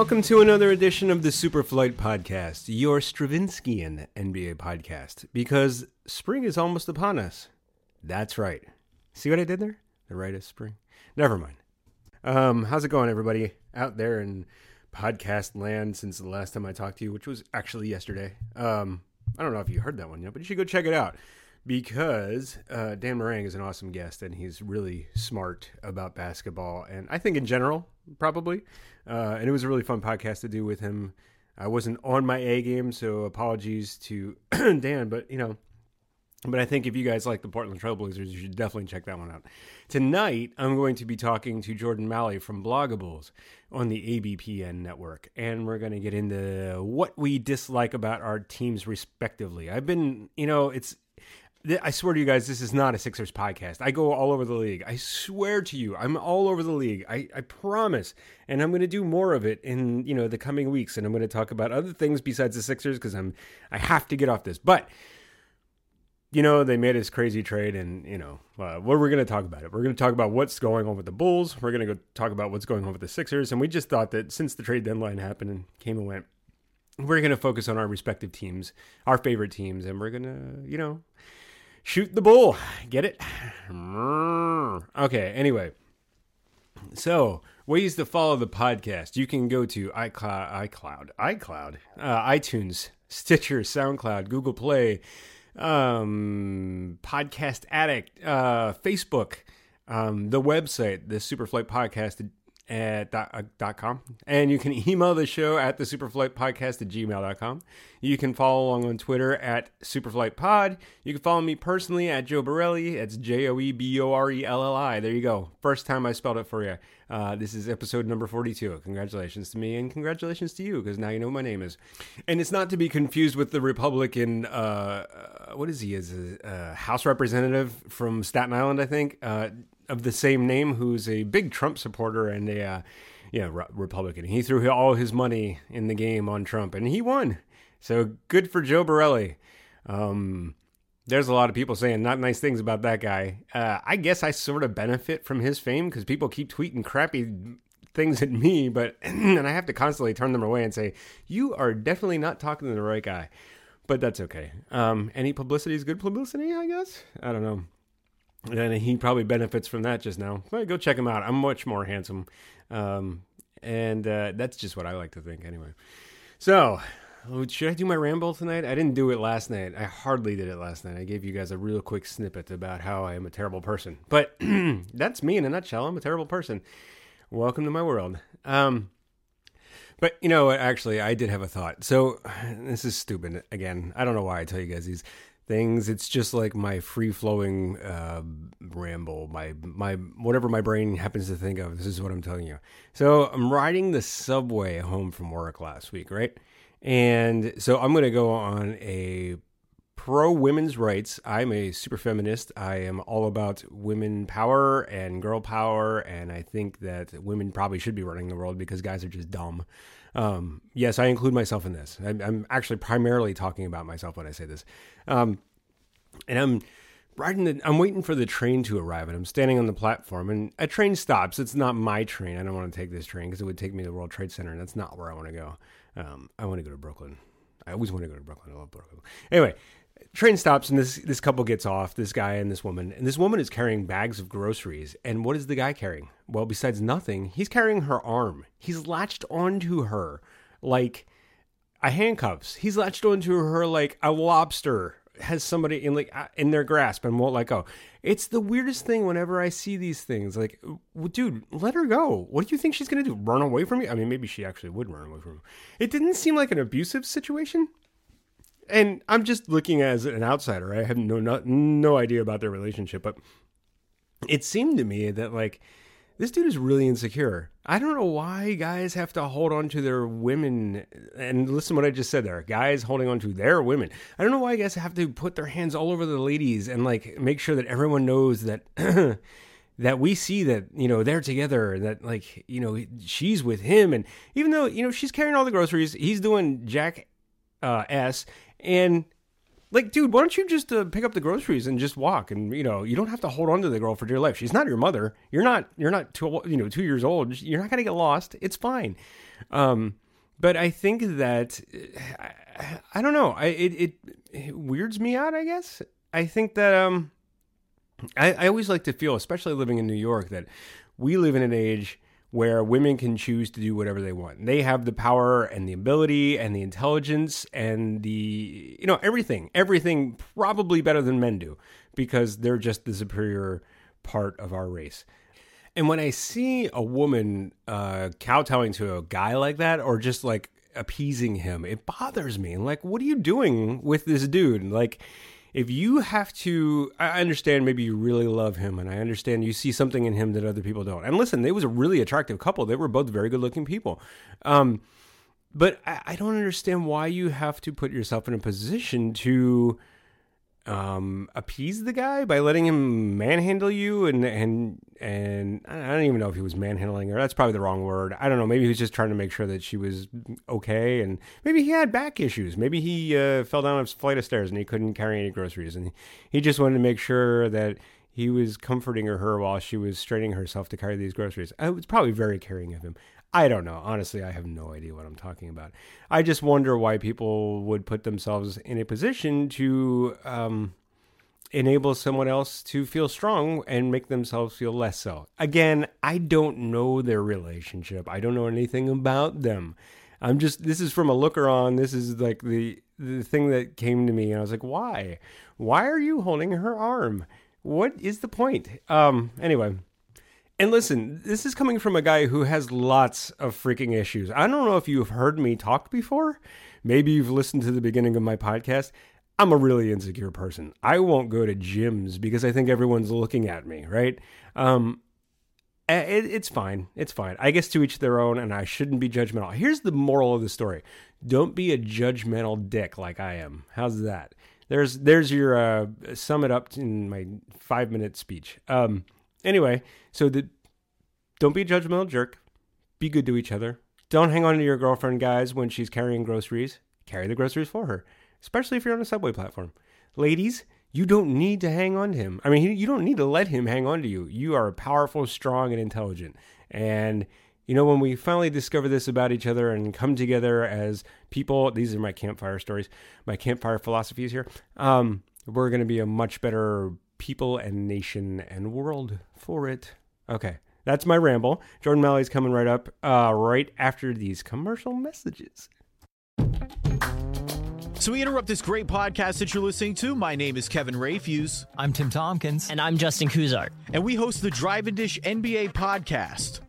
Welcome to another edition of the Superflight Podcast, your Stravinskyan NBA podcast, because spring is almost upon us. That's right. See what I did there? The right of spring. Never mind. Um, how's it going, everybody out there in podcast land since the last time I talked to you, which was actually yesterday. Um, I don't know if you heard that one yet, but you should go check it out because uh, Dan Marang is an awesome guest and he's really smart about basketball and I think in general probably. Uh, and it was a really fun podcast to do with him. I wasn't on my A game, so apologies to Dan, but you know, but I think if you guys like the Portland Trailblazers, you should definitely check that one out. Tonight, I'm going to be talking to Jordan Maly from Bloggables on the ABPN network, and we're going to get into what we dislike about our teams respectively. I've been, you know, it's I swear to you guys, this is not a Sixers podcast. I go all over the league. I swear to you, I'm all over the league. I, I promise. And I'm going to do more of it in, you know, the coming weeks. And I'm going to talk about other things besides the Sixers because I'm, I have to get off this. But, you know, they made this crazy trade and, you know, uh, what we're going to talk about it. We're going to talk about what's going on with the Bulls. We're going to go talk about what's going on with the Sixers. And we just thought that since the trade deadline happened and came and went, we're going to focus on our respective teams, our favorite teams. And we're going to, you know, shoot the bull. Get it? Okay, anyway. So, ways to follow the podcast. You can go to iCloud, iCloud, iCloud, uh, iTunes, Stitcher, SoundCloud, Google Play, um, Podcast Addict, uh, Facebook, um, the website, the Superflight Podcast at dot, uh, dot com. And you can email the show at the Superflight Podcast at gmail.com. You can follow along on Twitter at Superflight Pod. You can follow me personally at Joe Borelli. It's J O E B O R E L L I. There you go. First time I spelled it for you. Uh, this is episode number 42. Congratulations to me and congratulations to you because now you know my name is. And it's not to be confused with the Republican, uh, uh what is he? Is a uh, House representative from Staten Island, I think. Of the same name who's a big Trump supporter and a uh, yeah re- Republican. He threw all his money in the game on Trump and he won. So good for Joe Borelli. Um, there's a lot of people saying not nice things about that guy. Uh, I guess I sort of benefit from his fame because people keep tweeting crappy things at me, but and I have to constantly turn them away and say, "You are definitely not talking to the right guy." But that's okay. Um, any publicity is good publicity, I guess. I don't know and he probably benefits from that just now. Go check him out. I'm much more handsome, um, and uh, that's just what I like to think anyway. So, should I do my ramble tonight? I didn't do it last night. I hardly did it last night. I gave you guys a real quick snippet about how I am a terrible person, but that's me in a nutshell. I'm a terrible person. Welcome to my world. Um, but you know what? Actually, I did have a thought. So this is stupid again. I don't know why I tell you guys these things. It's just like my free flowing uh, ramble, my my whatever my brain happens to think of. This is what I'm telling you. So I'm riding the subway home from work last week, right? And so I'm going to go on a pro women's rights. I'm a super feminist. I am all about women power and girl power, and I think that women probably should be running the world because guys are just dumb. Um, yes, I include myself in this. I'm, I'm, actually primarily talking about myself when I say this. Um, and I'm riding the, I'm waiting for the train to arrive and I'm standing on the platform and a train stops. It's not my train. I don't want to take this train because it would take me to the World Trade Center and that's not where I want to go. Um, I want to go to Brooklyn. I always want to go to Brooklyn. I love Brooklyn. Anyway, train stops and this this couple gets off this guy and this woman and this woman is carrying bags of groceries and what is the guy carrying well besides nothing he's carrying her arm he's latched onto her like a handcuffs he's latched onto her like a lobster has somebody in like uh, in their grasp and won't let go. It's the weirdest thing whenever I see these things. Like, dude, let her go. What do you think she's gonna do? Run away from you? I mean, maybe she actually would run away from him. It didn't seem like an abusive situation. And I'm just looking as an outsider. I have no no, no idea about their relationship, but it seemed to me that like this dude is really insecure. I don't know why guys have to hold on to their women. And listen to what I just said there. Guys holding on to their women. I don't know why guys have to put their hands all over the ladies and like make sure that everyone knows that that we see that, you know, they're together, and that like, you know, she's with him and even though, you know, she's carrying all the groceries, he's doing Jack uh, S and like, dude, why don't you just uh, pick up the groceries and just walk? And you know, you don't have to hold on to the girl for dear life. She's not your mother. You're not. You're not. Two, you know, two years old. You're not gonna get lost. It's fine. Um, but I think that I, I don't know. I it, it, it weirds me out. I guess. I think that um, I, I always like to feel, especially living in New York, that we live in an age where women can choose to do whatever they want. They have the power and the ability and the intelligence and the, you know, everything, everything probably better than men do because they're just the superior part of our race. And when I see a woman uh, kowtowing to a guy like that or just like appeasing him, it bothers me. Like, what are you doing with this dude? Like, if you have to i understand maybe you really love him and i understand you see something in him that other people don't. And listen they was a really attractive couple. They were both very good looking people. Um, but I, I, don't understand why you have to put yourself in a position to um, appease the guy by letting him manhandle you and and and I don't even know if he was manhandling her. That's probably the wrong word. I don't know. Maybe he was just trying to make sure that she was okay, and maybe he had back issues. Maybe he uh, fell down a flight of stairs and he couldn't carry any groceries, and he just wanted to make sure that he was comforting her while she was straining herself to carry these groceries. It was probably very caring of him. I don't know. Honestly, I have no idea what I'm talking about. I just wonder why people would put themselves in a position to um, enable someone else to feel strong and make themselves feel less so. Again, I don't know their relationship. I don't know anything about them. I'm just this is from a looker on. This is like the the thing that came to me and I was like, "Why? Why are you holding her arm? What is the point?" Um anyway, and listen, this is coming from a guy who has lots of freaking issues. I don't know if you've heard me talk before. Maybe you've listened to the beginning of my podcast. I'm a really insecure person. I won't go to gyms because I think everyone's looking at me, right? Um, it, it's fine. It's fine. I guess to each their own, and I shouldn't be judgmental. Here's the moral of the story: Don't be a judgmental dick like I am. How's that? There's there's your uh, sum it up in my five minute speech. Um, anyway, so the don't be a judgmental jerk. Be good to each other. Don't hang on to your girlfriend, guys, when she's carrying groceries. Carry the groceries for her, especially if you're on a subway platform. Ladies, you don't need to hang on to him. I mean, you don't need to let him hang on to you. You are powerful, strong, and intelligent. And you know, when we finally discover this about each other and come together as people, these are my campfire stories, my campfire philosophies here. Um, we're going to be a much better people and nation and world for it. Okay, that's my ramble. Jordan Maly's coming right up, uh, right after these commercial messages. So we interrupt this great podcast that you're listening to. My name is Kevin Rayfuse. I'm Tim Tompkins. And I'm Justin Kuzart. And we host the Drive and Dish NBA podcast.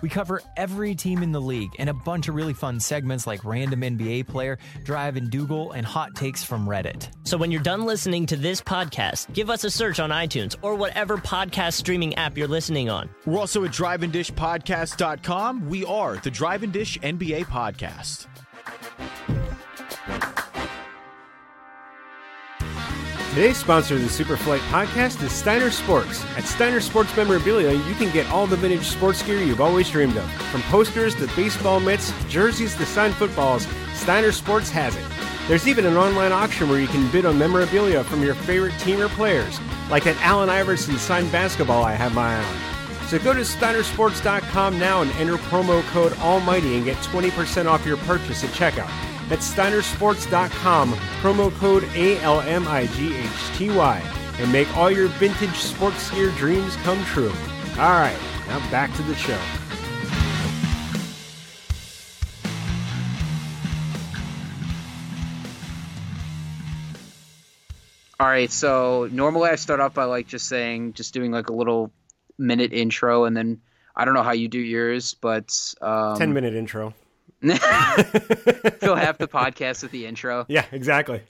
We cover every team in the league and a bunch of really fun segments like Random NBA Player, Drive and Dougal, and Hot Takes from Reddit. So when you're done listening to this podcast, give us a search on iTunes or whatever podcast streaming app you're listening on. We're also at driveanddishpodcast.com. We are the Drive and Dish NBA podcast. Today's sponsor of the Superflight podcast is Steiner Sports. At Steiner Sports Memorabilia, you can get all the vintage sports gear you've always dreamed of. From posters to baseball mitts, jerseys to signed footballs, Steiner Sports has it. There's even an online auction where you can bid on memorabilia from your favorite team or players, like that Allen Iverson signed basketball I have my eye on. So go to SteinerSports.com now and enter promo code ALMIGHTY and get 20% off your purchase at checkout. That's SteinerSports.com, promo code ALMIGHTY, and make all your vintage sports gear dreams come true. All right, now back to the show. All right, so normally I start off by like just saying, just doing like a little minute intro, and then I don't know how you do yours, but um, Ten minute intro. fill half the podcast with the intro. Yeah, exactly.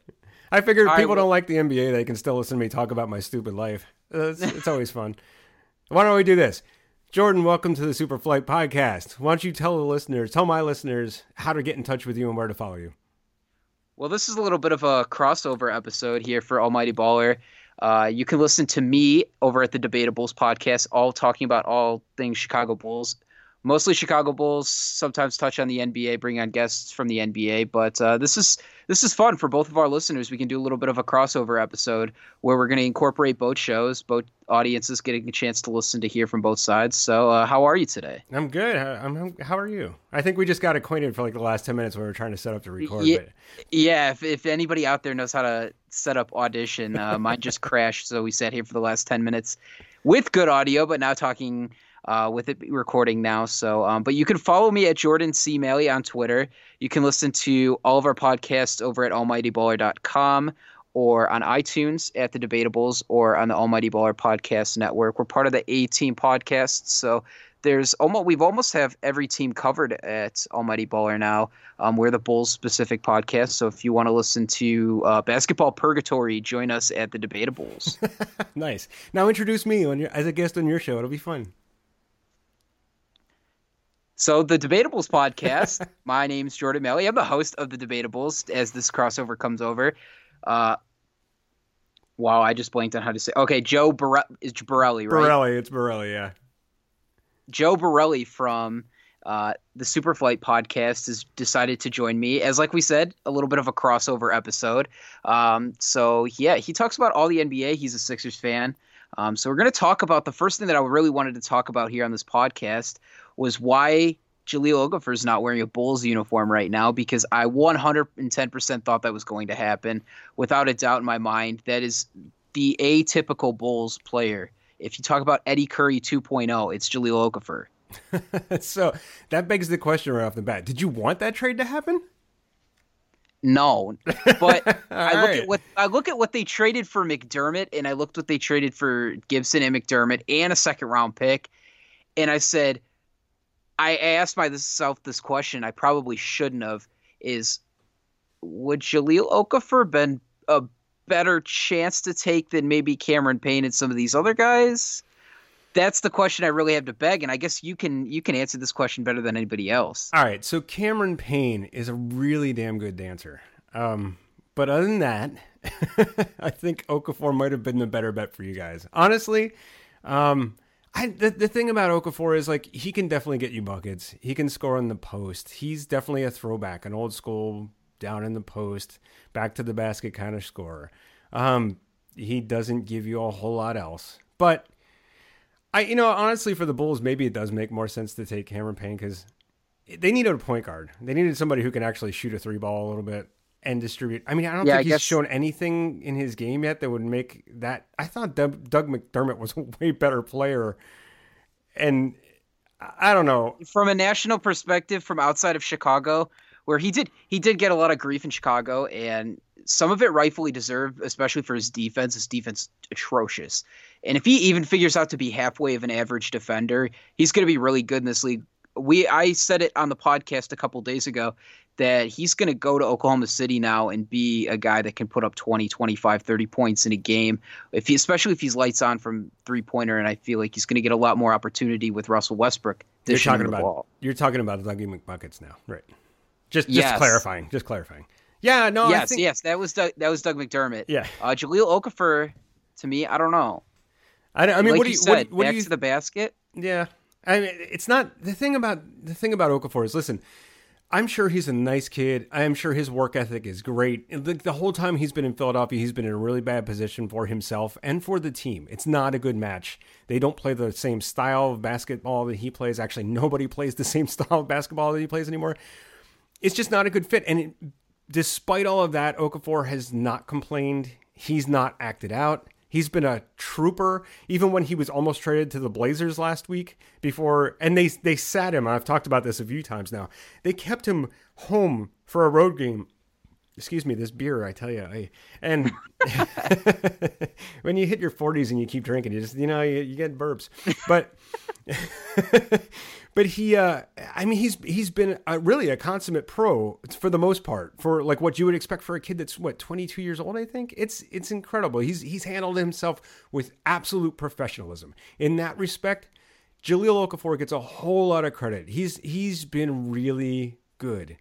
I figured All right, people well- don't like the NBA. They can still listen to me talk about my stupid life. It's, it's always fun. Why don't we do this? Jordan, welcome to the Superflight podcast. Why don't you tell the listeners, tell my listeners how to get in touch with you and where to follow you? Well, this is a little bit of a crossover episode here for Almighty Baller. Uh, you can listen to me over at the Debatables podcast, all talking about all things Chicago Bulls, mostly Chicago Bulls. Sometimes touch on the NBA, bring on guests from the NBA. But uh, this is this is fun for both of our listeners. We can do a little bit of a crossover episode where we're going to incorporate both shows, both audiences getting a chance to listen to hear from both sides. So, uh, how are you today? I'm good. How- I'm, how are you? I think we just got acquainted for like the last 10 minutes when we were trying to set up to record. Yeah, But yeah. If, if anybody out there knows how to set up audition, uh, mine just crashed, so we sat here for the last ten minutes with good audio, but now talking uh, with it recording now. So, um, but you can follow me at Jordan C Maly on Twitter. You can listen to all of our podcasts over at AlmightyBaller.com or on iTunes at the Debatables or on the Almighty Baller Podcast Network. We're part of the A Team Podcasts, so there's almost we've almost have every team covered at Almighty Baller now. Um, we're the Bulls specific podcast, so if you want to listen to uh, Basketball Purgatory, join us at the Debatables. nice. Now introduce me your, as a guest on your show. It'll be fun. So the Debatables podcast. my name's Jordan Maly. I'm the host of the Debatables. As this crossover comes over, uh, wow, I just blanked on how to say. Okay, Joe Bore- is Borelli, right? Borelli. It's Borelli, yeah. Joe Borelli from uh, the Superflight podcast has decided to join me as, like we said, a little bit of a crossover episode. Um, so yeah, he talks about all the NBA. He's a Sixers fan. Um, so we're going to talk about the first thing that I really wanted to talk about here on this podcast was why Jahlil Okafor is not wearing a Bulls uniform right now because I 110% thought that was going to happen. Without a doubt in my mind, that is the atypical Bulls player. If you talk about Eddie Curry 2.0, it's Jahlil Okafor. so that begs the question right off the bat. Did you want that trade to happen? No, but I look right. at what I look at what they traded for McDermott, and I looked what they traded for Gibson and McDermott, and a second round pick, and I said, I asked myself this question. I probably shouldn't have. Is would Jahlil Okafor been a better chance to take than maybe Cameron Payne and some of these other guys? That's the question I really have to beg, and I guess you can you can answer this question better than anybody else. All right, so Cameron Payne is a really damn good dancer. Um, but other than that, I think Okafor might have been the better bet for you guys. Honestly, um, I the, the thing about Okafor is like he can definitely get you buckets. He can score on the post. He's definitely a throwback, an old school down in the post, back to the basket kind of scorer. Um, he doesn't give you a whole lot else, but I, you know, honestly, for the Bulls, maybe it does make more sense to take Cameron Payne because they needed a point guard. They needed somebody who can actually shoot a three ball a little bit and distribute. I mean, I don't Yeah, think I he's guess- shown anything in his game yet that would make that. I thought Doug, Doug McDermott was a way better player, and I I don't know. from a national perspective from outside of Chicago, where he did he did get a lot of grief in Chicago, and some of it rightfully deserved, especially for his defense. His defense atrocious, and if he even figures out to be halfway of an average defender, he's going to be really good in this league. We I said it on the podcast a couple days ago that he's going to go to Oklahoma City now and be a guy that can put up 20, 25, 30 points in a game. If he especially if he's lights on from three pointer and I feel like he's going to get a lot more opportunity with Russell Westbrook You're talking about ball. you're talking about Dougie McBuckets now, right? Just just Yes. clarifying, just clarifying. Yeah, no, I yes, think, yes, that was Doug, that was Doug McDermott. Yeah. uh, Jahlil Okafor. To me, I don't know. I, I mean, like what do you you said, what, what back do you to the basket. Yeah, I mean, it's not the thing about the thing about Okafor is listen. I'm sure he's a nice kid. I am sure his work ethic is great. The, the whole time he's been in Philadelphia, he's been in a really bad position for himself and for the team. It's not a good match. They don't play the same style of basketball that he plays. Actually, nobody plays the same style of basketball that he plays anymore. It's just not a good fit. And it, despite all of that, Okafor has not complained. He's not acted out. He's been a trooper, even when he was almost traded to the Blazers last week. Before, and they they sat him. I've talked about this a few times now. They kept him home for a road game excuse me, this beer, I tell you, I, and when you hit your 40s and you keep drinking, you just, you know, you, you get burps. But, but he, uh, I mean, he's he's been a, really a consummate pro for the most part for like what you would expect for a kid that's what 22 years old. I think it's it's incredible. He's he's handled himself with absolute professionalism in that respect. Jahlil Okafor gets a whole lot of credit. He's he's been really good.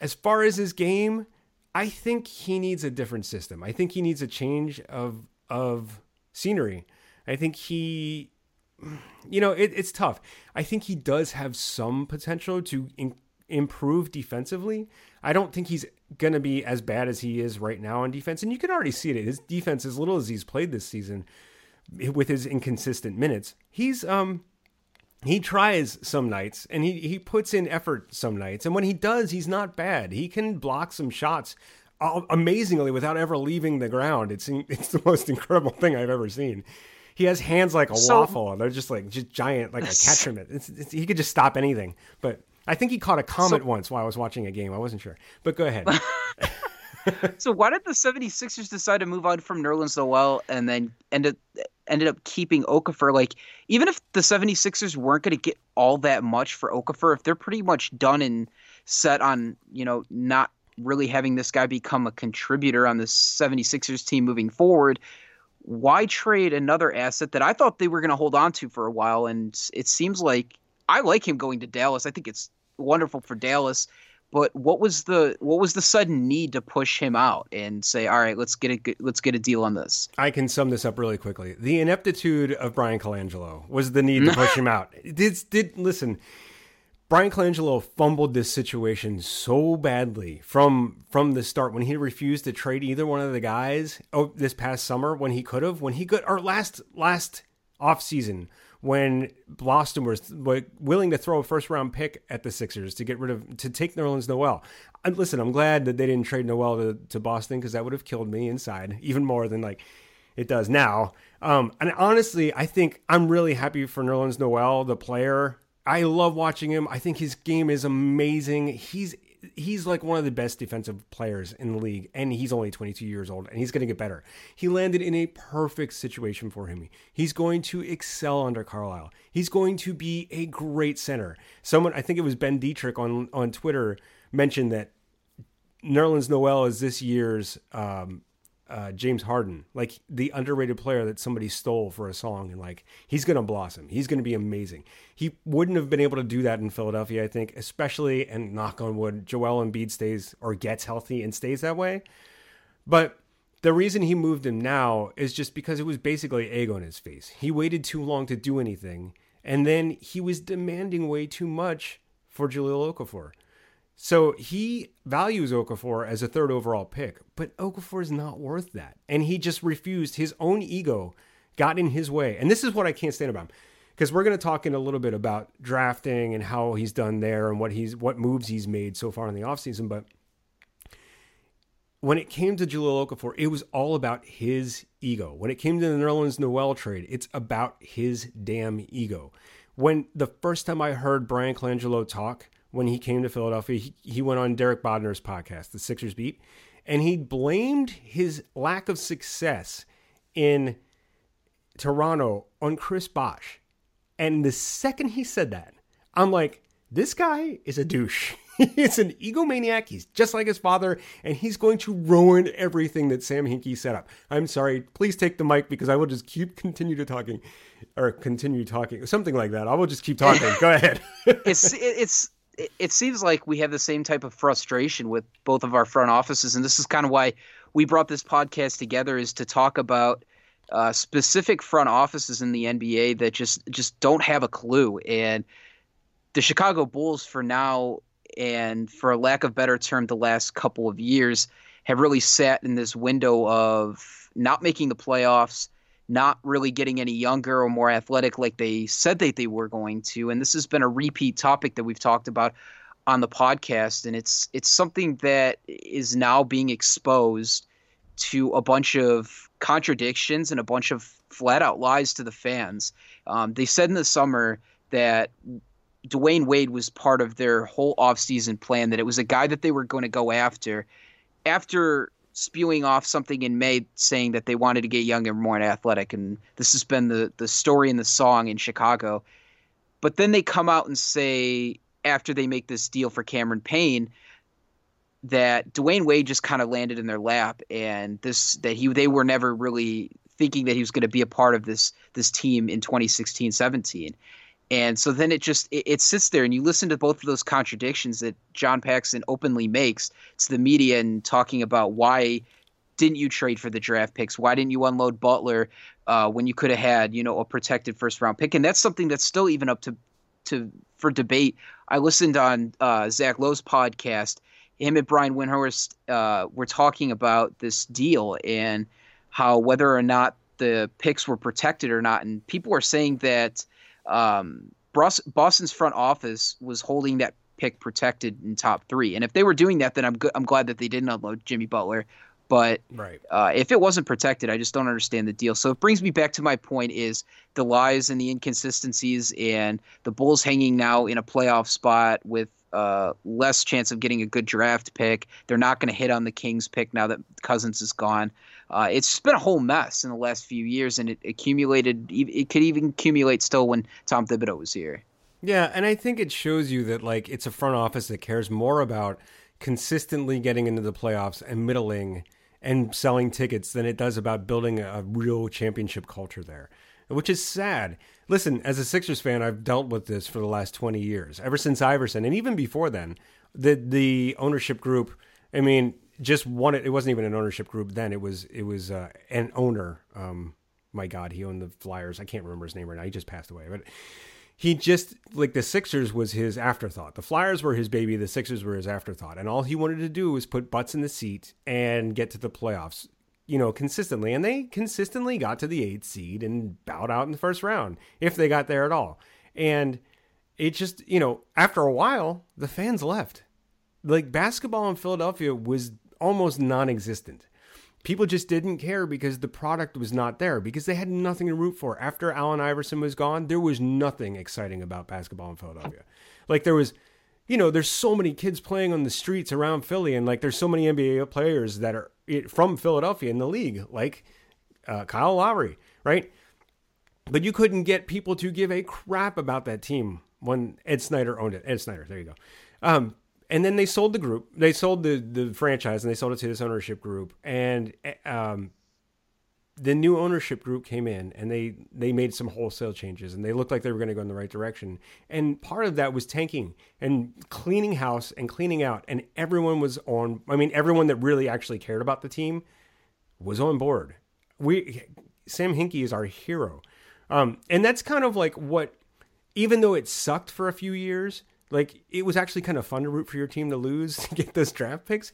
As far as his game, I think he needs a different system. I think he needs a change of of scenery. I think he, you know, it, it's tough. I think he does have some potential to in, improve defensively. I don't think he's going to be as bad as he is right now on defense, and you can already see it. His defense, as little as he's played this season, with his inconsistent minutes, he's um he tries some nights and he, he puts in effort some nights. And when he does, he's not bad. He can block some shots amazingly without ever leaving the ground. It's, it's the most incredible thing I've ever seen. He has hands like a so, waffle. They're just like just giant, like a catcher mitt. It's, it's, he could just stop anything. But I think he caught a comet so, once while I was watching a game. I wasn't sure. But go ahead. so why did the 76ers decide to move on from Nerlens Noel and then ended ended up keeping Okafor? Like even if the 76ers weren't going to get all that much for Okafor, if they're pretty much done and set on, you know, not really having this guy become a contributor on the 76ers team moving forward, why trade another asset that I thought they were going to hold on to for a while and it seems like I like him going to Dallas. I think it's wonderful for Dallas but what was the what was the sudden need to push him out and say, all right, let's get a let's get a deal on this? I can sum this up really quickly. The ineptitude of Bryan Colangelo was the need to push him out. Did did listen. Bryan Colangelo fumbled this situation so badly from from the start when he refused to trade either one of the guys. Oh, this past summer when he could have, when he could, or last last off season when Boston was willing to throw a first round pick at the Sixers to get rid of to take Nerlens Noel. And listen, I'm glad that they didn't trade Noel to, to Boston because that would have killed me inside even more than like it does now. Um, and honestly, I think I'm really happy for Nerlens Noel, the player. I love watching him. I think his game is amazing. He's he's like one of the best defensive players in the league, and he's only 22 years old, and he's going to get better. He landed in a perfect situation for him. He's going to excel under Carlisle. He's going to be a great center. Someone, I think it was Ben Detrick on on Twitter, mentioned that Nerlens Noel is this year's um, uh, James Harden, like the underrated player that somebody stole for a song, and like he's gonna blossom. He's gonna be amazing. He wouldn't have been able to do that in Philadelphia, I think, especially and knock on wood, Joel Embiid stays or gets healthy and stays that way. But the reason he moved him now is just because it was basically egg on his face. He waited too long to do anything, and then he was demanding way too much for Jahlil Okafor. So he values Okafor as a third overall pick, but Okafor is not worth that. And he just refused. His own ego got in his way. And this is what I can't stand about him. Because we're going to talk in a little bit about drafting and how he's done there and what he's what moves he's made so far in the offseason. But when it came to Jahlil Okafor, it was all about his ego. When it came to the Nerlens Noel trade, it's about his damn ego. When the first time I heard Bryan Colangelo talk, when he came to Philadelphia, he, he went on Derek Bodner's podcast, The Sixers Beat, and he blamed his lack of success in Toronto on Chris Bosh. And the second he said that, I'm like, this guy is a douche. he's an egomaniac. He's just like his father, and he's going to ruin everything that Sam Hinkie set up. I'm sorry. Please take the mic because I will just keep continue to talking, or continue talking, something like that. I will just keep talking. Go ahead. it's it's it seems like we have the same type of frustration with both of our front offices, and this is kind of why we brought this podcast together is to talk about uh, specific front offices in the NBA that just just don't have a clue. And the Chicago Bulls, for now, and for a lack of better term, the last couple of years, have really sat in this window of not making the playoffs, not really getting any younger or more athletic like they said that they were going to. And this has been a repeat topic that we've talked about on the podcast, and it's it's something that is now being exposed to a bunch of contradictions and a bunch of flat out lies to the fans. Um, they said in the summer that Dwyane Wade was part of their whole offseason plan, that it was a guy that they were going to go after. after spewing off something in May saying that they wanted to get younger, more athletic, and this has been the the story in the song in Chicago. But then they come out and say after they make this deal for Cameron Payne that Dwyane Wade just kind of landed in their lap, and this that he they were never really thinking that he was going to be a part of this this team in 2016-17. And so then it just it, it, sits there, and you listen to both of those contradictions that John Paxson openly makes to the media and talking about why didn't you trade for the draft picks? Why didn't you unload Butler uh, when you could have had you know a protected first round pick? And that's something that's still even up to to for debate. I listened on uh, Zach Lowe's podcast. Him and Brian Windhorst uh, were talking about this deal and how whether or not the picks were protected or not, and people are saying that um, Boston's front office was holding that pick protected in top three. And if they were doing that, then I'm good. I'm glad that they didn't unload Jimmy Butler. But right. uh, if it wasn't protected, I just don't understand the deal. So it brings me back to my point: is the lies and the inconsistencies, and the Bulls hanging now in a playoff spot with uh, less chance of getting a good draft pick. They're not going to hit on the Kings pick now that Cousins is gone. Uh, it's been a whole mess in the last few years, and it accumulated. It could even accumulate still when Tom Thibodeau was here. Yeah, and I think it shows you that like it's a front office that cares more about consistently getting into the playoffs and middling and selling tickets than it does about building a real championship culture there, which is sad. Listen, as a Sixers fan, I've dealt with this for the last 20 years, ever since Iverson, and even before then. The the ownership group, I mean, just wanted. It wasn't even an ownership group then. It was it was uh, an owner. Um, my God, he owned the Flyers. I can't remember his name right now. He just passed away, but he just like the Sixers was his afterthought. The Flyers were his baby. The Sixers were his afterthought, and all he wanted to do was put butts in the seat and get to the playoffs. You know, consistently, and they consistently got to the eighth seed and bowed out in the first round if they got there at all. And it just, you know, after a while, the fans left. Like basketball in Philadelphia was almost non existent. People just didn't care because the product was not there, because they had nothing to root for. After Allen Iverson was gone, there was nothing exciting about basketball in Philadelphia. Like there was, you know, there's so many kids playing on the streets around Philly, and like there's so many NBA players that are from Philadelphia in the league, like uh, Kyle Lowry, right? But you couldn't get people to give a crap about that team when Ed Snider owned it. Ed Snider, there you go. Um, and then they sold the group. They sold the the franchise, and they sold it to this ownership group. And um, the new ownership group came in, and they they made some wholesale changes, and they looked like they were going to go in the right direction. And part of that was tanking and cleaning house and cleaning out, and everyone was on. I mean, everyone that really actually cared about the team was on board. We Sam Hinkie is our hero, um, and that's kind of like what. Even though it sucked for a few years, like it was actually kind of fun to root for your team to lose to get those draft picks.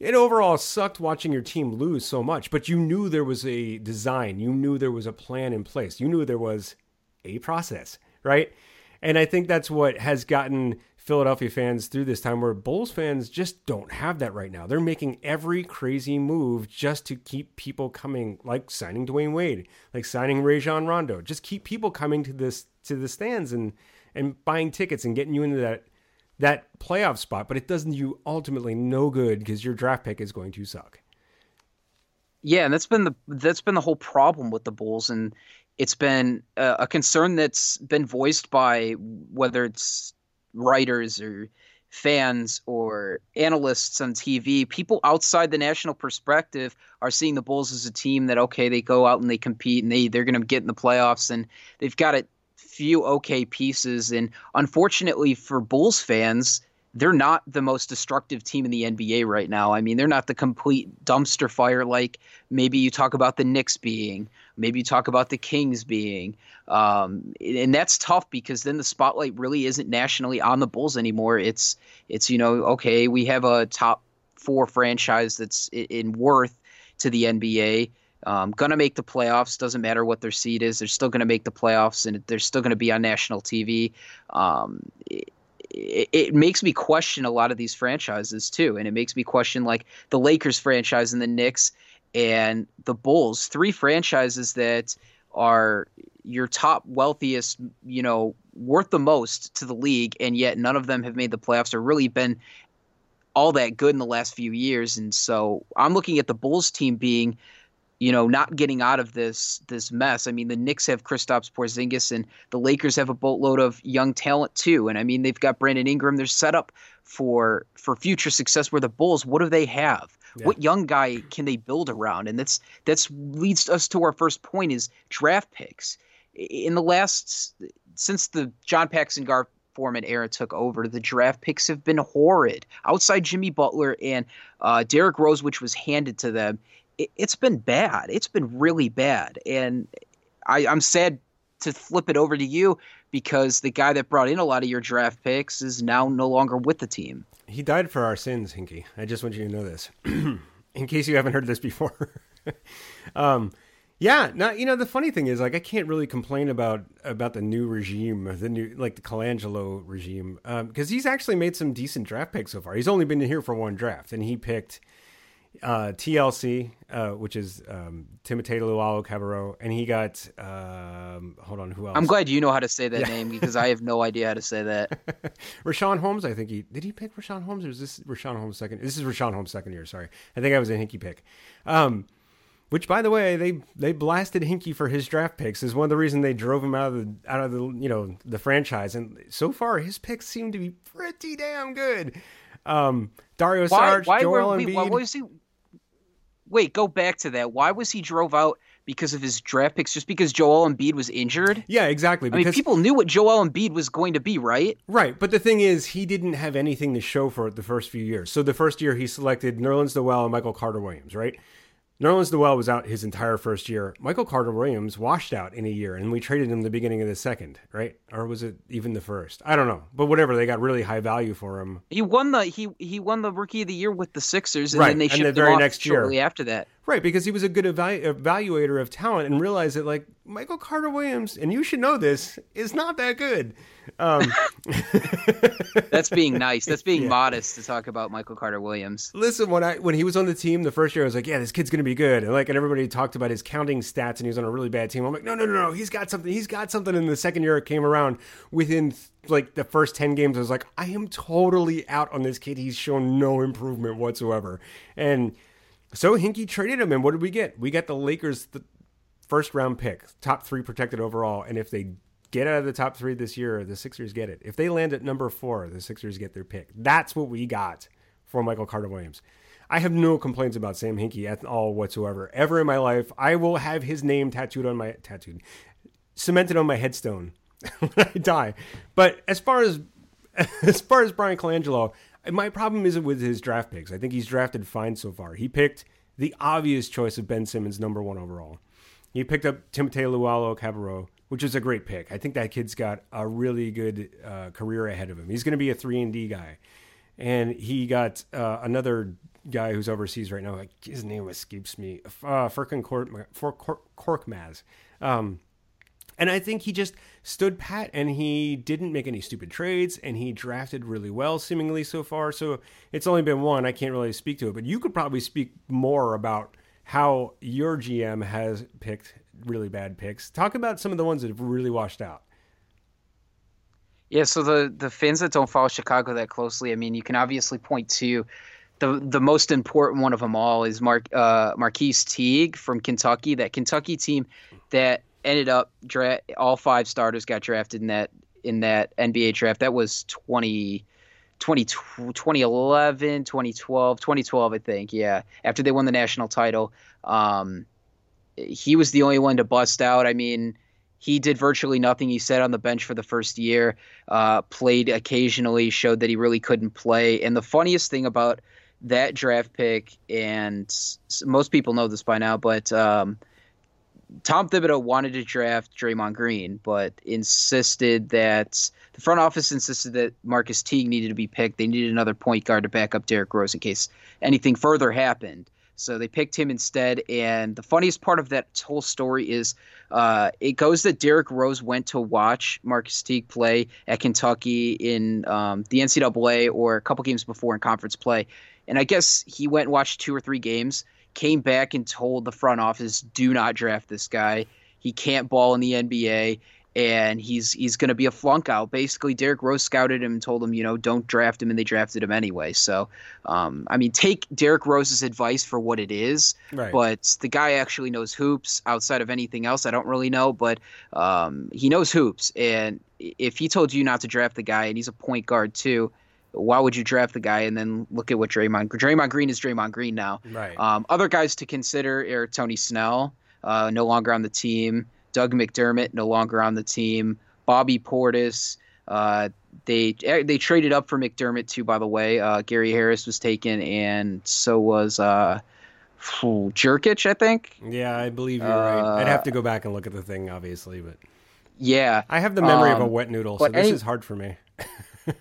It overall sucked watching your team lose so much, but you knew there was a design, you knew there was a plan in place, you knew there was a process, right? And I think that's what has gotten Philadelphia fans through this time where Bulls fans just don't have that right now. They're making every crazy move just to keep people coming, like signing Dwyane Wade, like signing Rajon Rondo. Just keep people coming to this to the stands and and buying tickets and getting you into that that playoff spot, but it doesn't you ultimately no good because your draft pick is going to suck. Yeah, and that's been the that's been the whole problem with the Bulls, and it's been a, a concern that's been voiced by whether it's writers or fans or analysts on TV, people outside the national perspective are seeing the Bulls as a team that okay, they go out and they compete and they they're going to get in the playoffs and they've got it few okay pieces. And unfortunately for Bulls fans, they're not the most destructive team in the NBA right now. I mean, they're not the complete dumpster fire like maybe you talk about the Knicks being, maybe you talk about the Kings being. Um, and that's tough because then the spotlight really isn't nationally on the Bulls anymore. It's it's you know okay, we have a top four franchise that's in worth to the NBA. Um, gonna make the playoffs. Doesn't matter what their seed is. They're still gonna make the playoffs, and they're still gonna be on national TV. Um, it, it, it, makes me question a lot of these franchises too, and it makes me question like the Lakers franchise and the Knicks and the Bulls. Three franchises that are your top wealthiest, you know, worth the most to the league, and yet none of them have made the playoffs or really been all that good in the last few years. And so I'm looking at the Bulls team being, you know, not getting out of this this mess. I mean, the Knicks have Kristaps Porzingis, and the Lakers have a boatload of young talent too. And I mean, they've got Brandon Ingram. They're set up for for future success. Where the Bulls, what do they have? Yeah. What young guy can they build around? And that's that's leads us to our first point is draft picks. In the last since the John Paxson Gar Forman era took over, the draft picks have been horrid. Outside Jimmy Butler and uh, Derrick Rose, which was handed to them, it, has been bad. It's been really bad, and I, I'm sad to flip it over to you because the guy that brought in a lot of your draft picks is now no longer with the team. He died for our sins, Hinkie. I just want you to know this, in case you haven't heard this before. um, yeah, not you know the funny thing is like I can't really complain about about the new regime, the new like the Colangelo regime, because um, he's actually made some decent draft picks so far. He's only been here for one draft, and he picked uh, TLC, uh, which is um, Timothé Luwawu-Cabarrot, and he got um, hold on, who else? I'm glad you know how to say that yeah. name because I have no idea how to say that. Richaun Holmes, I think he did he pick Richaun Holmes or is this Richaun Holmes second? This is Richaun Holmes second year. Sorry, I think I was a Hinkie pick. Um, which, by the way, they they blasted Hinkie for his draft picks. Is one of the reasons they drove him out of the out of the you know the franchise. And so far, his picks seem to be pretty damn good. Um, Dario Saric, why Joel were, Embiid. Why was he? Wait, go back to that. Why was he drove out? Because of his draft picks, just because Joel Embiid was injured. Yeah, exactly. I mean, people knew what Joel Embiid was going to be, right? Right, but the thing is, he didn't have anything to show for it the first few years. So the first year, he selected Nerlens Noel and Michael Carter Williams, right? Nerlens Noel was out his entire first year. Michael Carter Williams washed out in a year, and we traded him the beginning of the second, right? Or was it even the first? I don't know, but whatever. They got really high value for him. He won the he he won the Rookie of the Year with the Sixers, and right. then they shipped and the very him off next shortly after that. Right, because he was a good evalu- evaluator of talent and realized that like Michael Carter Williams, and you should know this, is not that good. Um, That's being nice. That's being yeah. modest to talk about Michael Carter Williams. Listen, when I when he was on the team the first year, I was like, yeah, this kid's gonna be good. And like, and everybody talked about his counting stats, and he was on a really bad team. I'm like, no, no, no, no, he's got something. He's got something. In the second year, it came around within like the first 10 games i was like i am totally out on this kid he's shown no improvement whatsoever and so Hinkie traded him, and what did we get? We got the Lakers, the first round pick, top three protected overall. And if they get out of the top three this year, the Sixers get it. If they land at number four, the Sixers get their pick. That's what we got for Michael Carter Williams. I have no complaints about Sam Hinkie at all whatsoever. Ever in my life, I will have his name tattooed on my tattooed, cemented on my headstone when I die. But as far as as far as Bryan Colangelo, my problem isn't with his draft picks. I think he's drafted fine so far. He picked the obvious choice of Ben Simmons, number one overall. He picked up Timothé Luwawu-Cabarrot, which is a great pick. I think that kid's got a really good uh, career ahead of him. He's going to be a three and D guy, and he got uh, another guy who's overseas right now. His name escapes me. Uh, Furkan Korkmaz. Um, and I think he just stood pat and he didn't make any stupid trades and he drafted really well, seemingly so far. So it's only been one. I can't really speak to it, but you could probably speak more about how your GM has picked really bad picks. Talk about some of the ones that have really washed out. Yeah, so the the fans that don't follow Chicago that closely, I mean, you can obviously point to the the most important one of them all is Mark uh, Marquis Teague from Kentucky. That Kentucky team that ended up dra- all five starters got drafted in that in that NBA draft. That was 20, 20, 2011, 2012, 2012, I think. Yeah, after they won the national title, um, he was the only one to bust out. I mean, he did virtually nothing. He sat on the bench for the first year, uh, played occasionally, showed that he really couldn't play. And the funniest thing about that draft pick, and most people know this by now, but um, Tom Thibodeau wanted to draft Draymond Green, but insisted that the front office insisted that Marcus Teague needed to be picked. They needed another point guard to back up Derrick Rose in case anything further happened. So they picked him instead. And the funniest part of that whole story is uh, it goes that Derrick Rose went to watch Marcus Teague play at Kentucky in um, the NCAA or a couple games before in conference play. And I guess he went and watched two or three games came back and told the front office, do not draft this guy. He can't ball in the NBA. and he's he's going to be a flunk out. Basically, Derrick Rose scouted him and told him, you know, don't draft him, and they drafted him anyway. So, um, I mean, take Derrick Rose's advice for what it is. Right. But the guy actually knows hoops outside of anything else. I don't really know, but um, he knows hoops. And if he told you not to draft the guy, and he's a point guard too. Why would you draft the guy and then look at what Draymond Draymond Green is Draymond Green now? Right. Um, other guys to consider are Tony Snell, uh, no longer on the team. Doug McDermott, no longer on the team. Bobby Portis. Uh, they eh, they traded up for McDermott too. By the way, uh, Gary Harris was taken, and so was uh, Jokic, I think. Yeah, I believe you're right. I'd have to go back and look at the thing, obviously, but Yeah, I have the memory of a Um, wet noodle, so this any- is hard for me.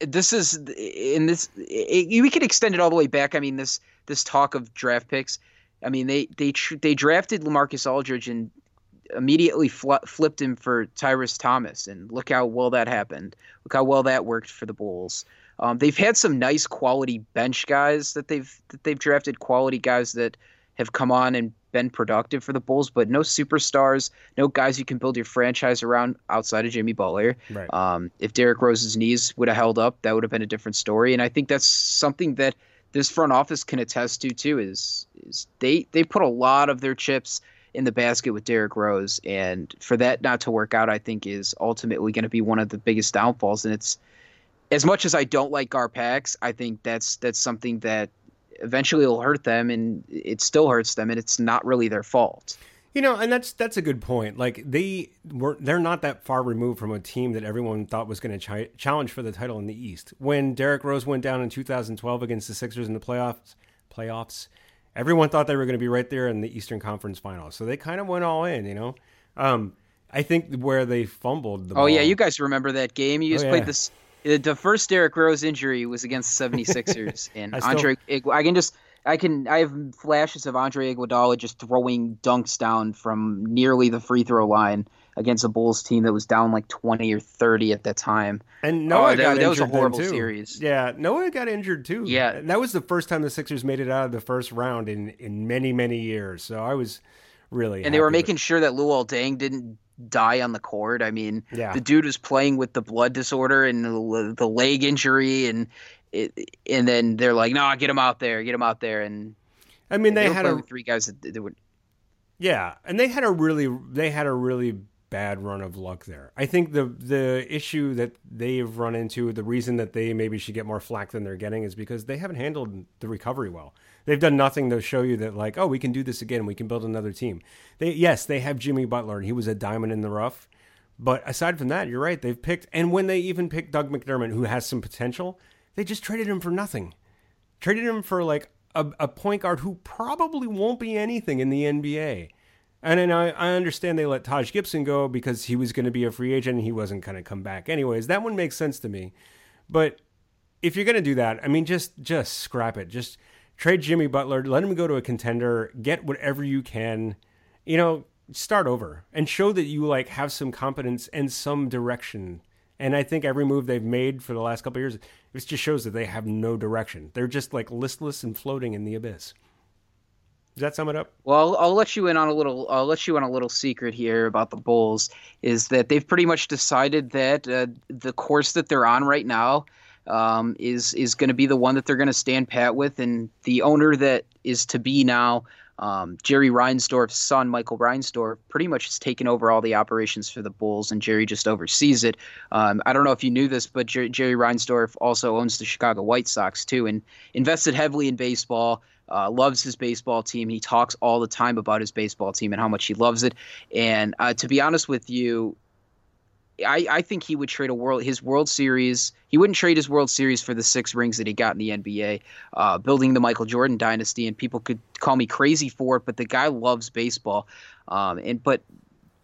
this is in this. It, we could extend it all the way back. I mean, this this talk of draft picks. I mean, they they they drafted LaMarcus Aldridge and immediately fl- flipped him for Tyrus Thomas, and look how well that happened. Look how well that worked for the Bulls. Um, they've had some nice quality bench guys that they've that they've drafted, quality guys that have come on and been productive for the Bulls, but no superstars, no guys you can build your franchise around outside of Jimmy Butler. Right. Um, if Derrick Rose's knees would have held up, that would have been a different story. And I think that's something that this front office can attest to too. Is is they they put a lot of their chips in the basket with Derrick Rose, and for that not to work out, I think is ultimately going to be one of the biggest downfalls. And it's as much as I don't like Garpax, I think that's that's something that eventually it'll hurt them, and it still hurts them, and it's not really their fault. You know, and that's that's a good point. Like they were, they're not that far removed from a team that everyone thought was going to ch- challenge for the title in the East. When Derrick Rose went down in 2012 against the Sixers in the playoffs, playoffs, everyone thought they were going to be right there in the Eastern Conference Finals. So they kind of went all in. You know, um, I think where they fumbled. The Oh yeah, you guys remember that game? You guys Oh, yeah. played this. The the first Derrick Rose injury was against the 76ers, and I still- Andre. Iguodala- I can just, I can, I have flashes of Andre Iguodala just throwing dunks down from nearly the free throw line against a Bulls team that was down like 20 or 30 at that time. And Noah Oh, that- got that was a injured horrible too. series. Yeah, Noah got injured too. Yeah. And that was the first time the Sixers made it out of the first round in in many many years. So I was really and they were happy with- making sure that Luol Deng didn't die on the court. I mean, Yeah. the dude was playing with the blood disorder and the, the leg injury, and it, and then they're like, "No, get him out there, get him out there." And I mean, they, were had a three guys that, that would. yeah, and they had a really they had a really bad run of luck there. I think the the issue that they've run into, the reason that they maybe should get more flack than they're getting, is because they haven't handled the recovery well. They've done nothing to show you that like, oh, we can do this again. We can build another team. They yes, they have Jimmy Butler, and he was a diamond in the rough. But aside from that, you're right. They've picked, and when they even picked Doug McDermott, who has some potential, they just traded him for nothing. Traded him for like a, a point guard who probably won't be anything in the NBA. And I, I understand they let Taj Gibson go because he was going to be a free agent and he wasn't going to come back anyways. That one makes sense to me. But if you're going to do that, I mean, just just scrap it. Just trade Jimmy Butler, let him go to a contender, get whatever you can. You know, start over and show that you like have some competence and some direction. And I think every move they've made for the last couple of years, it just shows that they have no direction. They're just like listless and floating in the abyss. Does that sum it up? Well, I'll, I'll let you in on a little. I'll let you in on a little secret here about the Bulls. Is that they've pretty much decided that uh, the course that they're on right now um, is is going to be the one that they're going to stand pat with, and the owner that is to be now. Um, Jerry Reinsdorf's son, Michael Reinsdorf, pretty much has taken over all the operations for the Bulls, and Jerry just oversees it. Um, I don't know if you knew this, but Jer- Jerry Reinsdorf also owns the Chicago White Sox too, and invested heavily in baseball. Uh, loves his baseball team. He talks all the time about his baseball team and how much he loves it. And uh, to be honest with you, I, I think he would trade a world his World Series. He wouldn't trade his World Series for the six rings that he got in the NBA, uh, building the Michael Jordan dynasty. And people could call me crazy for it, but the guy loves baseball. Um, and but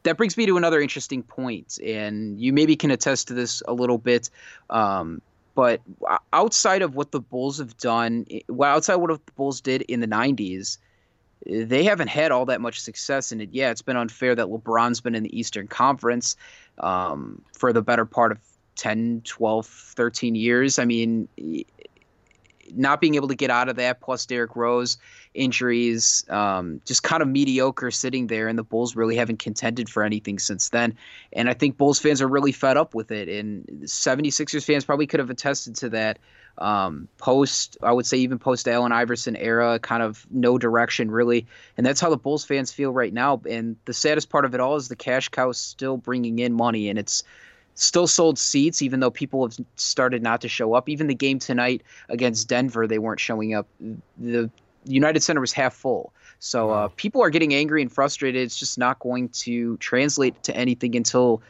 that brings me to another interesting point, and you maybe can attest to this a little bit. Um, but outside of what the Bulls have done, well, outside of what the Bulls did in the '90s, they haven't had all that much success in it. Yeah, it's been unfair that LeBron's been in the Eastern Conference um, for the better part of 10, 12, 13 years. I mean, not being able to get out of that, plus Derrick Rose injuries, um, just kind of mediocre sitting there, and the Bulls really haven't contended for anything since then. And I think Bulls fans are really fed up with it, and 76ers fans probably could have attested to that. Um, post, I would say even post Allen Iverson era, kind of no direction really, and that's how the Bulls fans feel right now. And the saddest part of it all is the cash cow still bringing in money, and it's still sold seats, even though people have started not to show up. Even the game tonight against Denver, they weren't showing up. The United Center was half full. So uh, people are getting angry and frustrated. It's just not going to translate to anything until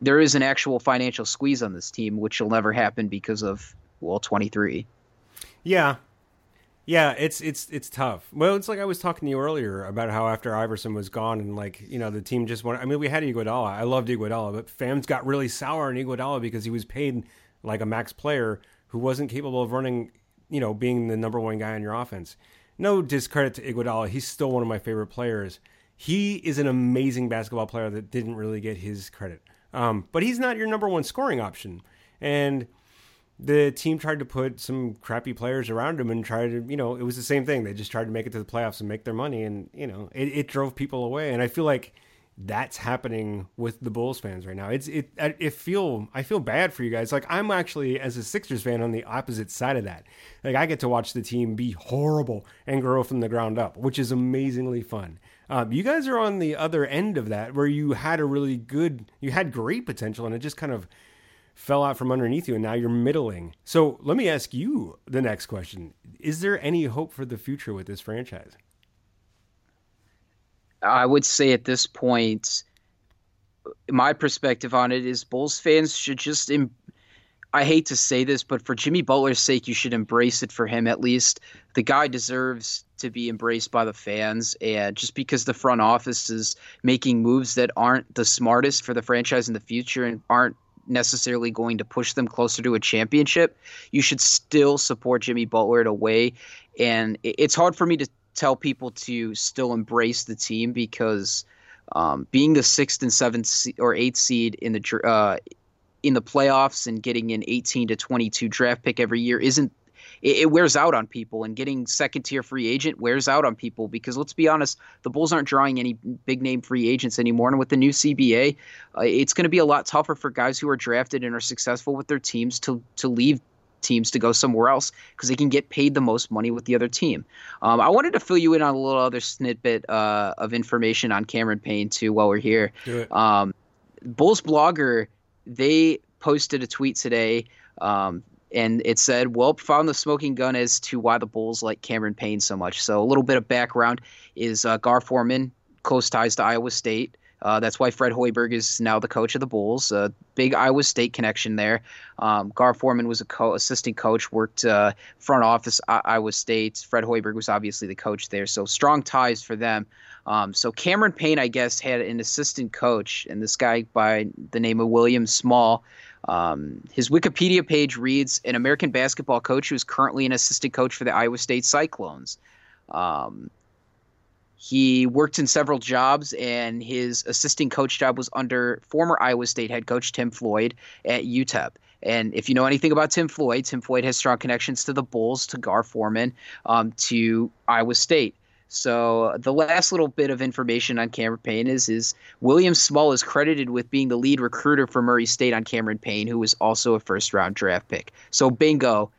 there is an actual financial squeeze on this team, which will never happen because of well, 23. Yeah, yeah, it's it's it's tough. Well, it's like I was talking to you earlier about how after Iverson was gone and like you know the team just went. I mean, we had Iguodala. I loved Iguodala, but fans got really sour on Iguodala because he was paid like a max player who wasn't capable of running. You know, being the number one guy on your offense. No discredit to Iguodala. He's still one of my favorite players. He is an amazing basketball player that didn't really get his credit. Um, but he's not your number one scoring option. And the team tried to put some crappy players around him and tried to, you know, it was the same thing. They just tried to make it to the playoffs and make their money, and you know, it, it drove people away. And I feel like that's happening with the Bulls fans right now. It's it it feel I feel bad for you guys. Like I'm actually as a Sixers fan on the opposite side of that. Like I get to watch the team be horrible and grow from the ground up, which is amazingly fun. Um, you guys are on the other end of that, where you had a really good, you had great potential, and it just kind of fell out from underneath you and now you're middling. So let me ask you the next question. Is there any hope for the future with this franchise? I would say at this point, my perspective on it is Bulls fans should just. Im- I hate to say this, but for Jimmy Butler's sake, you should embrace it for him at least. The guy deserves to be embraced by the fans. And just because the front office is making moves that aren't the smartest for the franchise in the future and aren't necessarily going to push them closer to a championship, you should still support Jimmy Butler in a way. And it's hard for me to tell people to still embrace the team because um, being the sixth and seventh or eighth seed in the uh, in the playoffs and getting an 18 to 22 draft pick every year isn't it, it wears out on people, and getting second tier free agent wears out on people because let's be honest, the Bulls aren't drawing any big name free agents anymore, and with the new CBA, uh, it's going to be a lot tougher for guys who are drafted and are successful with their teams to to leave teams to go somewhere else because they can get paid the most money with the other team. Um, I wanted to fill you in on a little other snippet uh, of information on Cameron Payne too while we're here. Um, Bulls blogger they posted a tweet today um, and it said, "Well, found the smoking gun as to why the Bulls like Cameron Payne so much." So a little bit of background is uh, Gar Forman, close ties to Iowa State. Uh, that's why Fred Hoiberg is now the coach of the Bulls. A uh, big Iowa State connection there. Um, Gar Forman was a co- assistant coach, worked uh, front office I- Iowa State. Fred Hoiberg was obviously the coach there, so strong ties for them. Um, so Cameron Payne, I guess, had an assistant coach, and this guy by the name of William Small. Um, his Wikipedia page reads an American basketball coach who is currently an assistant coach for the Iowa State Cyclones. Um, he worked in several jobs, and his assistant coach job was under former Iowa State head coach Tim Floyd at UTEP. And if you know anything about Tim Floyd, Tim Floyd has strong connections to the Bulls, to Gar Forman, um, to Iowa State. So the last little bit of information on Cameron Payne is is William Small is credited with being the lead recruiter for Murray State on Cameron Payne, who was also a first round draft pick. So bingo.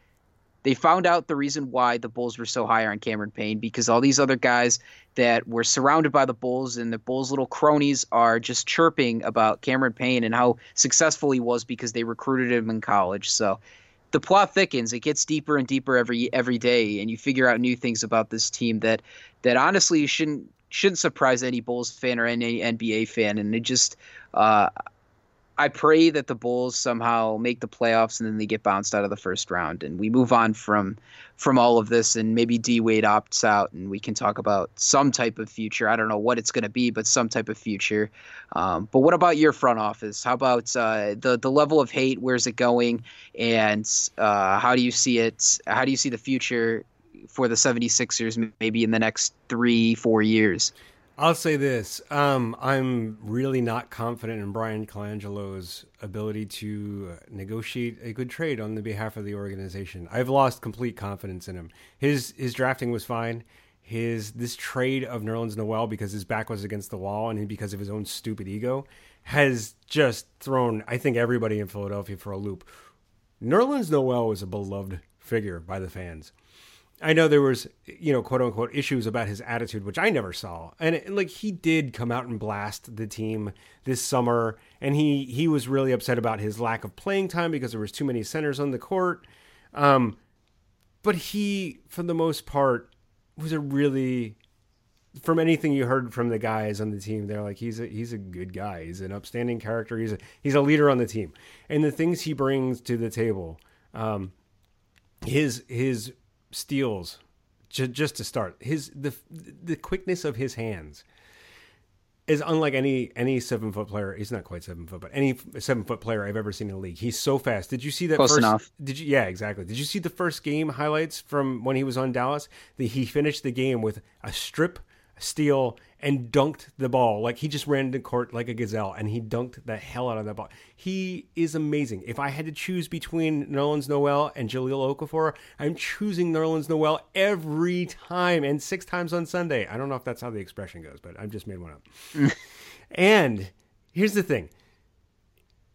They found out the reason why the Bulls were so high on Cameron Payne because all these other guys that were surrounded by the Bulls and the Bulls' little cronies are just chirping about Cameron Payne and how successful he was because they recruited him in college. So the plot thickens. It gets deeper and deeper every every day, and you figure out new things about this team that that honestly shouldn't shouldn't surprise any Bulls fan or any NBA fan. And it just uh, I pray that the Bulls somehow make the playoffs and then they get bounced out of the first round and we move on from from all of this and maybe D Wade opts out and we can talk about some type of future. I don't know what it's going to be, but some type of future. Um, but what about your front office? How about uh, the the level of hate? Where's it going? And uh, how do you see it? How do you see the future for the 76ers maybe in the next three, four years? I'll say this. Um, I'm really not confident in Bryan Colangelo's ability to negotiate a good trade on the behalf of the organization. I've lost complete confidence in him. His his drafting was fine. His this trade of Nerlens Noel because his back was against the wall and because of his own stupid ego has just thrown I think everybody in Philadelphia for a loop. Nerlens Noel was a beloved figure by the fans. I know there was, you know, quote unquote issues about his attitude, which I never saw. And it, like he did come out and blast the team this summer, and he he was really upset about his lack of playing time because there was too many centers on the court. Um, but he, for the most part, was a really, from anything you heard from the guys on the team, they're like he's a he's a good guy. He's an upstanding character. He's a he's a leader on the team, and the things he brings to the table. Um, his his steals j- just to start his the the quickness of his hands is unlike any any seven foot player. He's not quite seven foot, but any seven foot player I've ever seen in the league. He's so fast. Did you see that Close first? enough. Did you? Yeah, exactly. Did you see the first game highlights from when he was on Dallas? The, he finished the game with a strip, steal, and dunked the ball like he just ran the court like a gazelle, and he dunked the hell out of that ball. He is amazing. If I had to choose between Nerlens Noel and Jahlil Okafor, I'm choosing Nerlens Noel every time, and six times on Sunday. I don't know if that's how the expression goes, but I've just made one up. and here's the thing: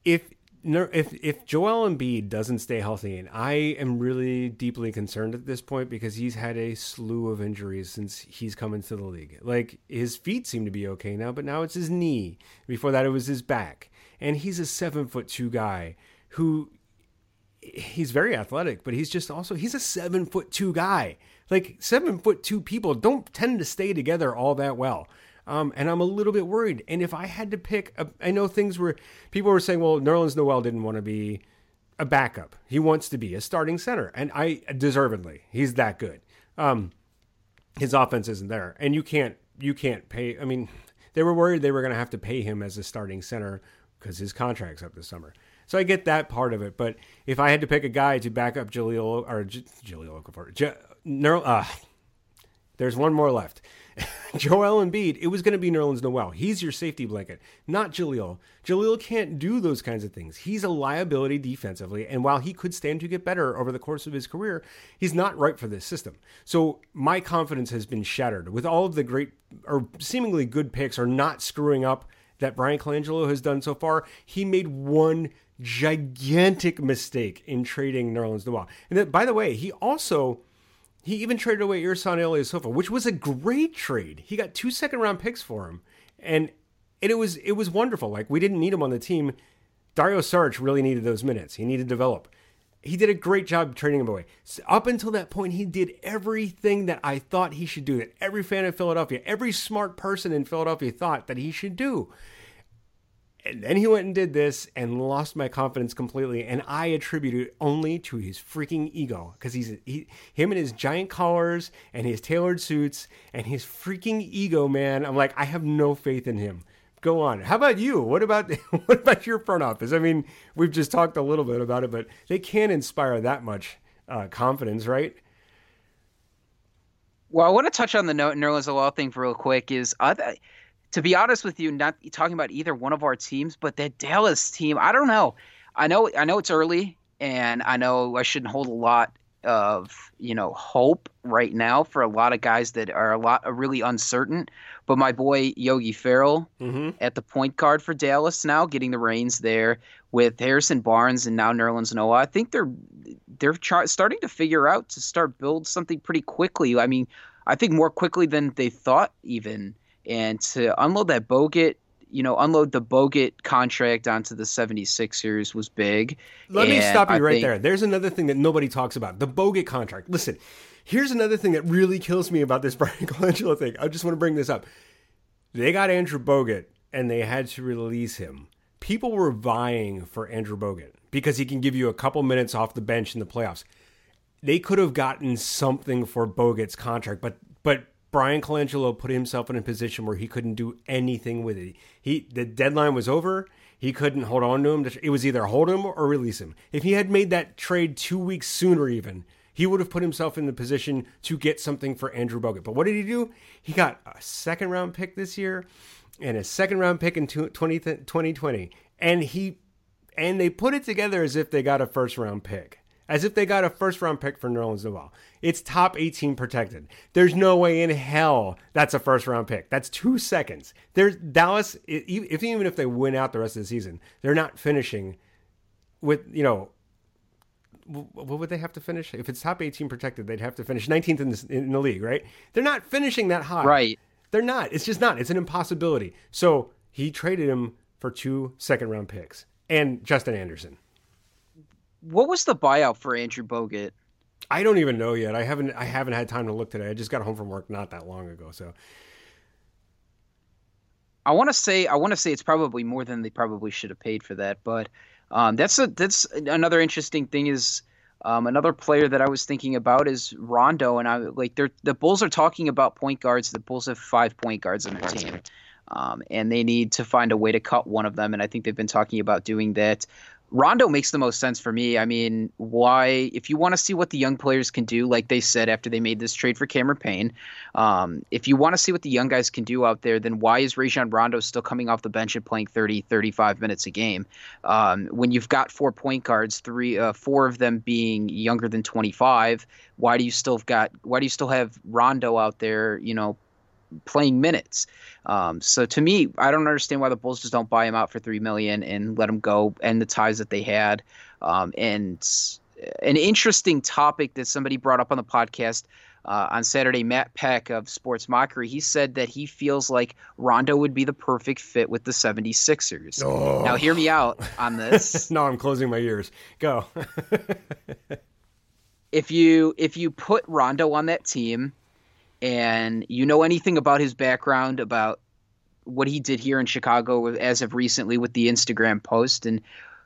if if if Joel Embiid doesn't stay healthy, and I am really deeply concerned at this point because he's had a slew of injuries since he's come into the league. Like his feet seem to be okay now, but now it's his knee. Before that, it was his back, and he's a seven foot two guy who he's very athletic, but he's just also he's a seven foot two guy. Like seven foot two people don't tend to stay together all that well. Um, and I'm a little bit worried. And if I had to pick, a, I know things were people were saying, well, Nerlens Noel didn't want to be a backup. He wants to be a starting center, and I deservedly, he's that good. Um, his offense isn't there, and you can't you can't pay. I mean, they were worried they were going to have to pay him as a starting center because his contract's up this summer. So I get that part of it, but if I had to pick a guy to back up Jahlil or J- Jahlil Okafor, J- Ner- uh, there's one more left. Joel Embiid, it was going to be Nerlens Noel. He's your safety blanket, not Jahlil. Jahlil can't do those kinds of things. He's a liability defensively, and while he could stand to get better over the course of his career, he's not right for this system. So my confidence has been shattered with all of the great or seemingly good picks are not screwing up that Bryan Colangelo has done so far. He made one gigantic mistake in trading Nerlens Noel. And then, by the way, he also he even traded away Ersan Ilyasova, which was a great trade. He got two second round picks for him, and and it was it was wonderful. Like we didn't need him on the team. Dario Saric really needed those minutes. He needed to develop. He did a great job trading him away. So up until that point, he did everything that I thought he should do. That every fan of Philadelphia, every smart person in Philadelphia thought that he should do. And then he went and did this and lost my confidence completely. And I attribute it only to his freaking ego because he's he, him and his giant collars and his tailored suits and his freaking ego, man. I'm like, I have no faith in him. Go on. How about you? What about what about your front office? I mean, we've just talked a little bit about it, but they can't inspire that much uh, confidence, right? Well, I want to touch on the Nerlens Noel thing real quick. Is uh, to be honest with you, not talking about either one of our teams, but that Dallas team, I don't know. I know I know it's early and I know I shouldn't hold a lot of, you know, hope right now for a lot of guys that are a lot are really uncertain. But my boy Yogi Ferrell Mm-hmm. at the point guard for Dallas now, getting the reins there with Harrison Barnes and now Nerlens Noel. I think they're they're starting to figure out to start build something pretty quickly. I mean, I think more quickly than they thought even and to unload that Bogut, you know, unload the Bogut contract onto the 76ers was big. Let me stop you I right think- there. There's another thing that nobody talks about the Bogut contract. Listen, here's another thing that really kills me about this Bryan Colangelo thing. I just want to bring this up. They got Andrew Bogut and they had to release him. People were vying for Andrew Bogut because he can give you a couple minutes off the bench in the playoffs. They could have gotten something for Bogut's contract, but but Bryan Colangelo put himself in a position where he couldn't do anything with it. He the deadline was over. He couldn't hold on to him. It was either hold him or release him. If he had made that trade two weeks sooner, even he would have put himself in the position to get something for Andrew Bogut. But what did he do? He got a second round pick this year and a second round pick in 20, 2020. And he and they put it together as if they got a first round pick. As if they got a first round pick for Nerlens Noel. It's top 18 protected. There's no way in hell that's a first round pick. That's two seconds. There's Dallas, if even if they win out the rest of the season, they're not finishing with, you know, what would they have to finish? If it's top 18 protected, they'd have to finish 19th in the, in the league, right? They're not finishing that high. Right. They're not. It's just not. It's an impossibility. So he traded him for two second round picks and Justin Anderson. What was the buyout for Andrew Bogut? I don't even know yet. I haven't I haven't had time to look today. I just got home from work not that long ago, so I want to say I want to say it's probably more than they probably should have paid for that, but um, that's a that's another interesting thing is um, another player that I was thinking about is Rondo, and I like they're the Bulls are talking about point guards. The Bulls have five point guards on their team, um, and they need to find a way to cut one of them. And I think they've been talking about doing that. Rondo makes the most sense for me. I mean, why? If you want to see what the young players can do, like they said after they made this trade for Cameron Payne, um, if you want to see what the young guys can do out there, then why is Rajon Rondo still coming off the bench and playing 30, 35 minutes a game? Um, when you've got four point guards, three, uh, four of them being younger than 25, why do you still got? Why do you still have Rondo out there? You know, playing minutes. Um, so to me, I don't understand why the Bulls just don't buy him out for three million and let him go and the ties that they had. Um, and an interesting topic that somebody brought up on the podcast uh, on Saturday, Matt Peck of Sports Mockery, he said that he feels like Rondo would be the perfect fit with the 76ers. Oh. Now, hear me out on this. no, I'm closing my ears. Go. if you if you put Rondo on that team and you know anything about his background, about what he did here in Chicago as of recently with the Instagram post and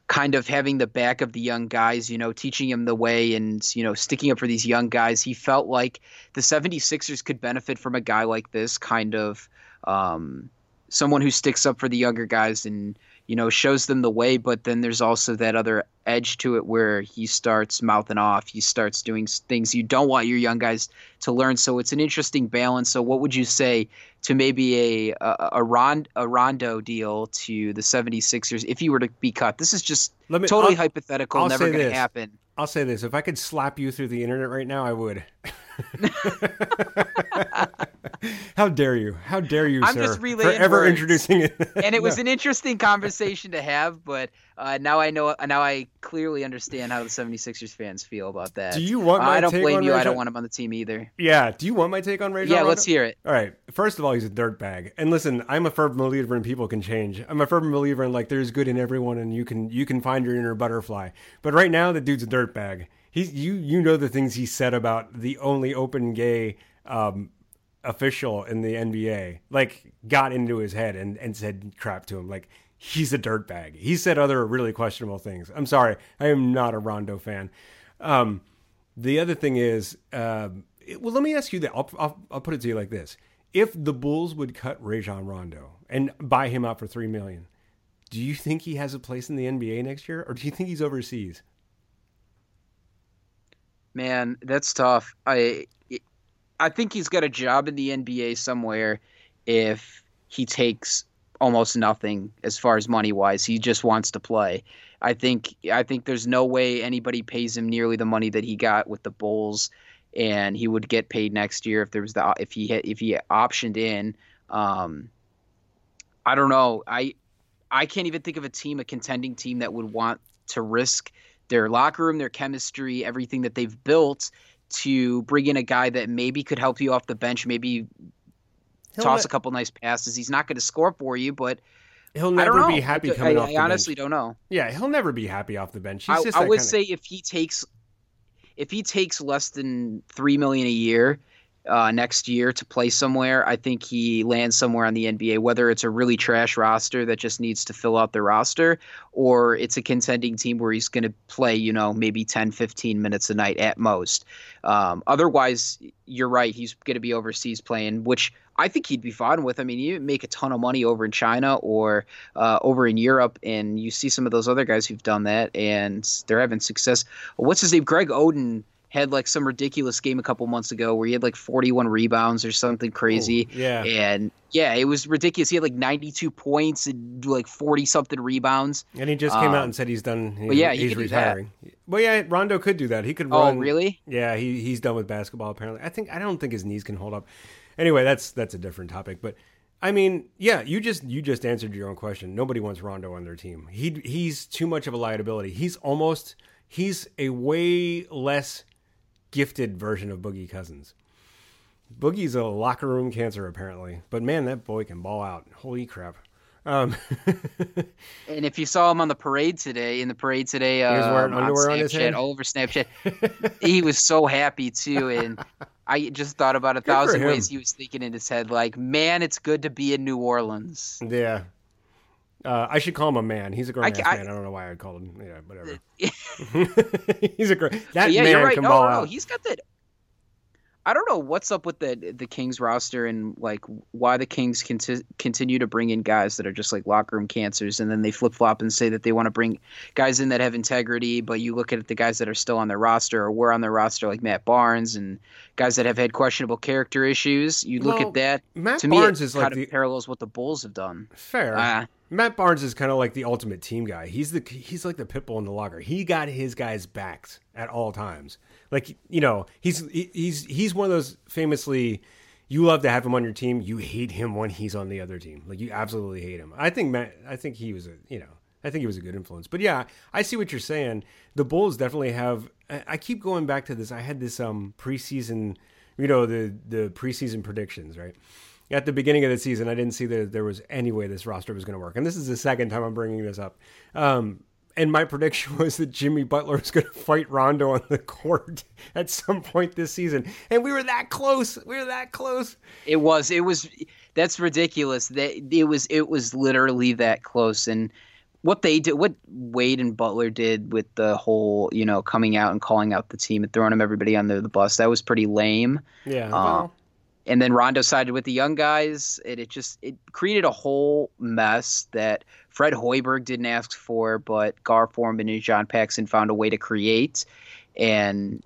kind of having the back of the young guys, you know, teaching him the way and, you know, sticking up for these young guys. He felt like the 76ers could benefit from a guy like this, kind of um, someone who sticks up for the younger guys and, you know, shows them the way. But then there's also that other edge to it where he starts mouthing off. He starts doing things you don't want your young guys to learn. So it's an interesting balance. So what would you say to maybe a a, a, Rond, a Rondo deal to the 76ers if you were to be cut? This is just me, totally I'll, hypothetical, I'll never going to happen. I'll say this. If I could slap you through the internet right now, I would. How dare you? How dare you, I'm sir, just relaying for ever words. introducing it. and it was an interesting conversation to have, but uh, now I know. Now I clearly understand how the 76ers fans feel about that. Do you want uh, I don't blame you. Rajon? I don't want him on the team either. Yeah. Do you want my take on Rajon? Yeah, Rondo? let's hear it. All right. First of all, he's a dirtbag. And listen, I'm a firm believer in people can change. I'm a firm believer in like there's good in everyone, and you can you can find your inner butterfly. But right now, the dude's a dirtbag. He's you you know the things he said about the only open gay um, official in the NBA like got into his head and, and said crap to him. Like he's a dirtbag. He said other really questionable things. I'm sorry, I am not a Rondo fan. Um, the other thing is, um, it, well, let me ask you that. I'll, I'll, I'll put it to you like this: If the Bulls would cut Rajon Rondo and buy him out for three million, do you think he has a place in the NBA next year, or do you think he's overseas? Man, that's tough. I I think he's got a job in the NBA somewhere if he takes almost nothing as far as money wise. He just wants to play. I think I think there's no way anybody pays him nearly the money that he got with the Bulls, and he would get paid next year if there was the if he if he optioned in. Um, I don't know. I I can't even think of a team, a contending team that would want to risk their locker room, their chemistry, everything that they've built to bring in a guy that maybe could help you off the bench, maybe he'll toss a couple nice passes. He's not going to score for you, but he'll never be happy coming I, off. I honestly bench. don't know. Yeah, he'll never be happy off the bench. I, I would say if he takes if he takes less than three million a year, uh, next year to play somewhere, I think he lands somewhere on the NBA, whether it's a really trash roster that just needs to fill out the roster, or it's a contending team where he's going to play, you know, maybe 10, 15 minutes a night at most. Um, otherwise, you're right. He's going to be overseas playing, which I think he'd be fine with. I mean, you make a ton of money over in China or uh, over in Europe, and you see some of those other guys who've done that, and they're having success. What's his name? Greg Oden had like some ridiculous game a couple months ago where he had like 41 rebounds or something crazy. Ooh, yeah. And yeah, it was ridiculous. He had like 92 points and like 40 something rebounds. And he just came Um, out and said he's done. He, but yeah, he he's retiring. Well, yeah, Rondo could do that. He could Oh, really? Yeah, he he's done with basketball apparently. I think I don't think his knees can hold up. Anyway, that's that's a different topic. But I mean, yeah, you just you just answered your own question. Nobody wants Rondo on their team. He he's too much of a liability. He's almost he's a way less gifted version of Boogie Cousins. Boogie's a locker room cancer apparently, but man, that boy can ball out. Holy crap! Um, And if you saw him on the parade today, in the parade today, He was wearing underwear on Snapchat, his head? all over Snapchat, he was so happy too. And I just thought about a for thousand ways he was thinking in his head, like, "Man, it's good to be in New Orleans." Yeah. Uh, I should call him a man. He's a grown ass I- man. I don't know why I'd call him. Yeah, whatever. He's a great. That yeah, man you're right. can No, ball no, out. he's got that. I don't know what's up with the the Kings roster and like why the Kings conti- continue to bring in guys that are just like locker room cancers, and then they flip flop and say that they want to bring guys in that have integrity. But you look at the guys that are still on their roster or were on their roster, like Matt Barnes and guys that have had questionable character issues. You look Well, at that. Matt to Barnes me, it is like kind of the- parallels what the Bulls have done. Fair. Ah. Matt Barnes is kind of like the ultimate team guy. He's the he's like the pit bull in the locker. He got his guys backed at all times. Like you know, he's he- he's he's one of those famously. You love to have him on your team. You hate him when he's on the other team. Like you absolutely hate him. I think Matt. I think he was a you know. I think he was a good influence. But yeah, I see what you're saying. The Bulls definitely have. I keep going back to this. I had this um preseason, you know, the the preseason predictions, right? At the beginning of the season, I didn't see that there was any way this roster was going to work, and this is the second time I'm bringing this up. Um, and my prediction was that Jimmy Butler was going to fight Rondo on the court at some point this season, and we were that close. We were that close. It was. It was. That's ridiculous. That it was. It was literally that close. And what they did, what Wade and Butler did with the whole, you know, coming out and calling out the team and throwing them everybody under the bus, that was pretty lame. Yeah. Uh, well, And then Rondo sided with the young guys, and it just it created a whole mess that Fred Hoiberg didn't ask for, but Gar Forman and John Paxson found a way to create. And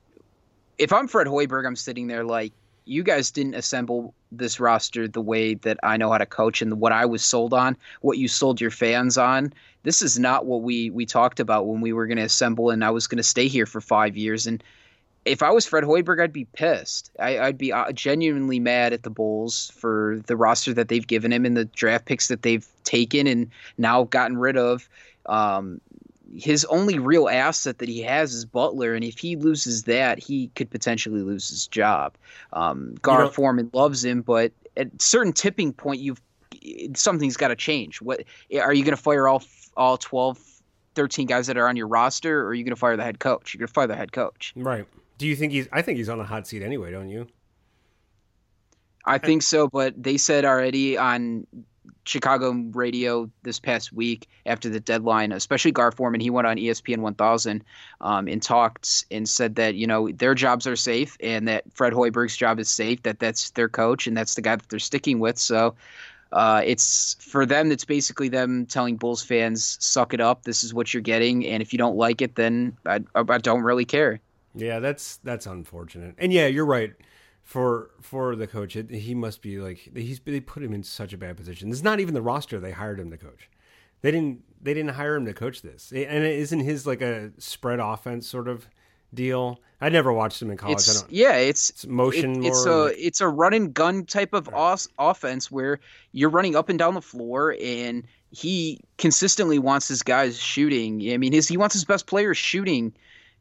if I'm Fred Hoiberg, I'm sitting there like, you guys didn't assemble this roster the way that I know how to coach and what I was sold on, what you sold your fans on. This is not what we we talked about when we were going to assemble, and I was going to stay here for five years. And if I was Fred Hoiberg, I'd be pissed. I, I'd be uh, genuinely mad at the Bulls for the roster that they've given him and the draft picks that they've taken and now gotten rid of. Um, his only real asset that he has is Butler, and if he loses that, he could potentially lose his job. Um, Gar know- Forman loves him, but at a certain tipping point, you've something's got to change. What are you going to fire all all 12, 13 guys that are on your roster, or are you going to fire the head coach? You're going to fire the head coach. right. Do you think he's? I think he's on a hot seat anyway. Don't you? I think so, but they said already on Chicago radio this past week after the deadline, especially Gar Forman, he went on ESPN 1000 um, and talked and said that you know their jobs are safe and that Fred Hoiberg's job is safe. That that's their coach and that's the guy that they're sticking with. So. Uh, it's for them. It's basically them telling Bulls fans, "Suck it up. This is what you're getting, and if you don't like it, then I, I don't really care." Yeah, that's that's unfortunate. And yeah, you're right. For for the coach, it, he must be like he's they put him in such a bad position. It's not even the roster they hired him to coach. They didn't they didn't hire him to coach this. And it isn't his like a spread offense sort of deal. I never watched him in college. I It's yeah, it's it's motion it- it's more. a like- it's a run and gun type of os- offense where you're running up and down the floor and he consistently wants his guys shooting. I mean, his he wants his best players shooting,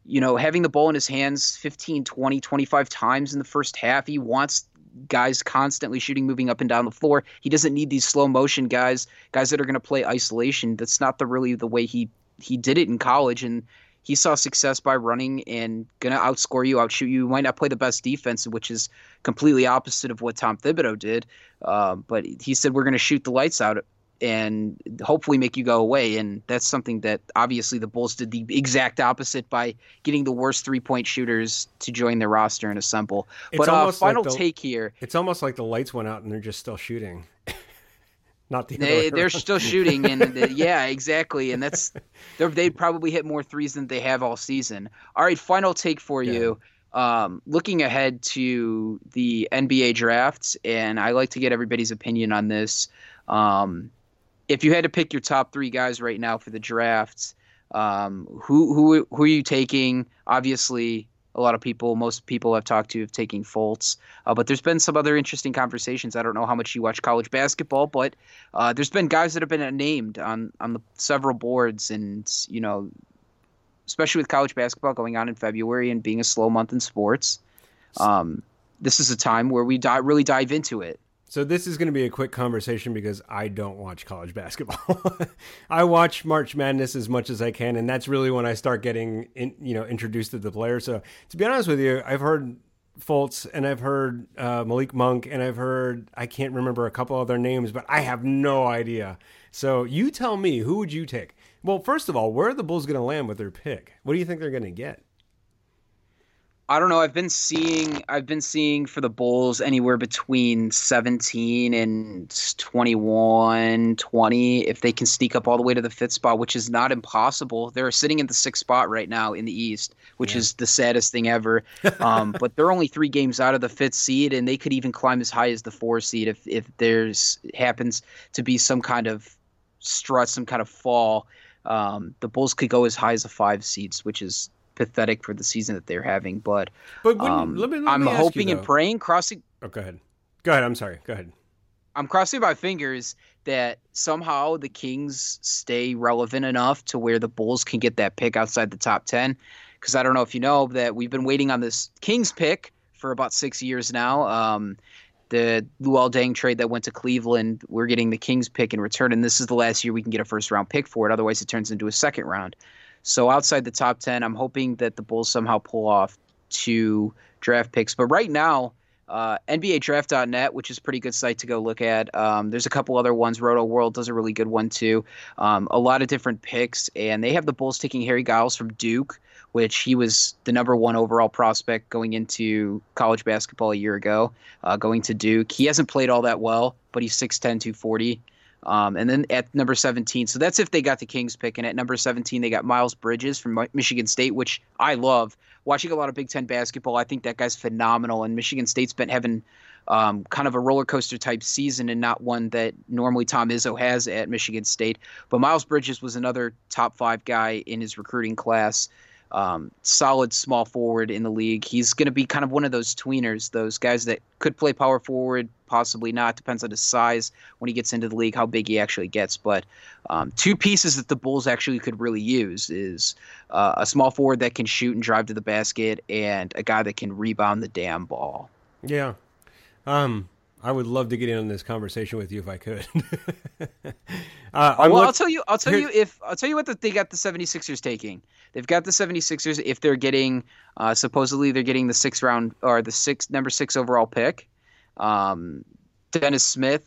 you know, having the ball in his hands 15, 20, 25 times in the first half. He wants guys constantly shooting moving up and down the floor. He doesn't need these slow motion guys, guys that are going to play isolation. That's not the really the way he he did it in college and he saw success by running and going to outscore you, outshoot you. You might not play the best defense, which is completely opposite of what Tom Thibodeau did. Um, but he said we're going to shoot the lights out and hopefully make you go away. And that's something that obviously the Bulls did the exact opposite by getting the worst three point shooters to join their roster and assemble. It's but uh, almost like final the- take here. it's almost like the lights went out and they're just still shooting. not the they, they're around. still shooting, and the, yeah, exactly. And that's they're- they'd probably hit more threes than they have all season. All right, final take for you. um, looking ahead to the NBA drafts, and I like to get everybody's opinion on this. Um, if you had to pick your top three guys right now for the drafts, um, who who who are you taking? Obviously, a lot of people, most people I've talked to, have taken Fultz. Uh, but there's been some other interesting conversations. I don't know how much you watch college basketball, but uh, there's been guys that have been named on on the several boards, and you know, especially with college basketball going on in February and being a slow month in sports, um, this is a time where we di- really dive into it. So this is going to be a quick conversation because I don't watch college basketball. I watch March Madness as much as I can, and that's really when I start getting in, you know introduced to the players. So to be honest with you, I've heard Fultz and I've heard uh, Malik Monk and I've heard I can't remember a couple other names, but I have no idea. So you tell me, who would you take? Well, first of all, where are the Bulls going to land with their pick? What do you think they're going to get? I don't know. I've been seeing I've been seeing for the Bulls anywhere between 17 and 21, 20 if they can sneak up all the way to the fifth spot, which is not impossible. They're sitting in the sixth spot right now in the East, which yeah. is the saddest thing ever. Um, but they're only three games out of the fifth seed, and they could even climb as high as the four seed if if there's happens to be some kind of strut, some kind of fall. Um, the Bulls could go as high as the five seeds, which is pathetic for the season that they're having. But, but when, um, let me, let I'm hoping you, and praying, crossing. Oh, go ahead. Go ahead. I'm sorry. Go ahead. I'm crossing my fingers that somehow the Kings stay relevant enough to where the Bulls can get that pick outside the top 10. Because I don't know if you know that we've been waiting on this Kings pick for about six years now. Um, the Luol Deng trade that went to Cleveland, we're getting the Kings pick in return, and this is the last year we can get a first round pick for it. Otherwise, it turns into a second round. So outside the top 10, I'm hoping that the Bulls somehow pull off two draft picks. But right now, uh, NBADraft.net, which is a pretty good site to go look at. Um, there's a couple other ones. Roto World does a really good one too. Um, a lot of different picks, and they have the Bulls taking Harry Giles from Duke, which he was the number one overall prospect going into college basketball a year ago, uh, going to Duke. He hasn't played all that well, but he's 6'10, 240. Um, and then at number 17, so that's if they got the Kings pick. And at number 17, they got Miles Bridges from Michigan State, which I love. Watching a lot of Big Ten basketball, I think that guy's phenomenal. And Michigan State's been having um, kind of a roller coaster type season and not one that normally Tom Izzo has at Michigan State. But Miles Bridges was another top five guy in his recruiting class um, solid small forward in the league. He's going to be kind of one of those tweeners, those guys that could play power forward, possibly not. Depends on his size when he gets into the league, how big he actually gets. But um, two pieces that the Bulls actually could really use is uh, a small forward that can shoot and drive to the basket, and a guy that can rebound the damn ball. Yeah. Um, I would love to get in on this conversation with you if I could. uh, well, look- I'll tell you. I'll tell you if I'll tell you what the, they got the 76ers taking. They've got the 76ers if they're getting uh, supposedly they're getting the sixth round or the six number six overall pick. Um, Dennis Smith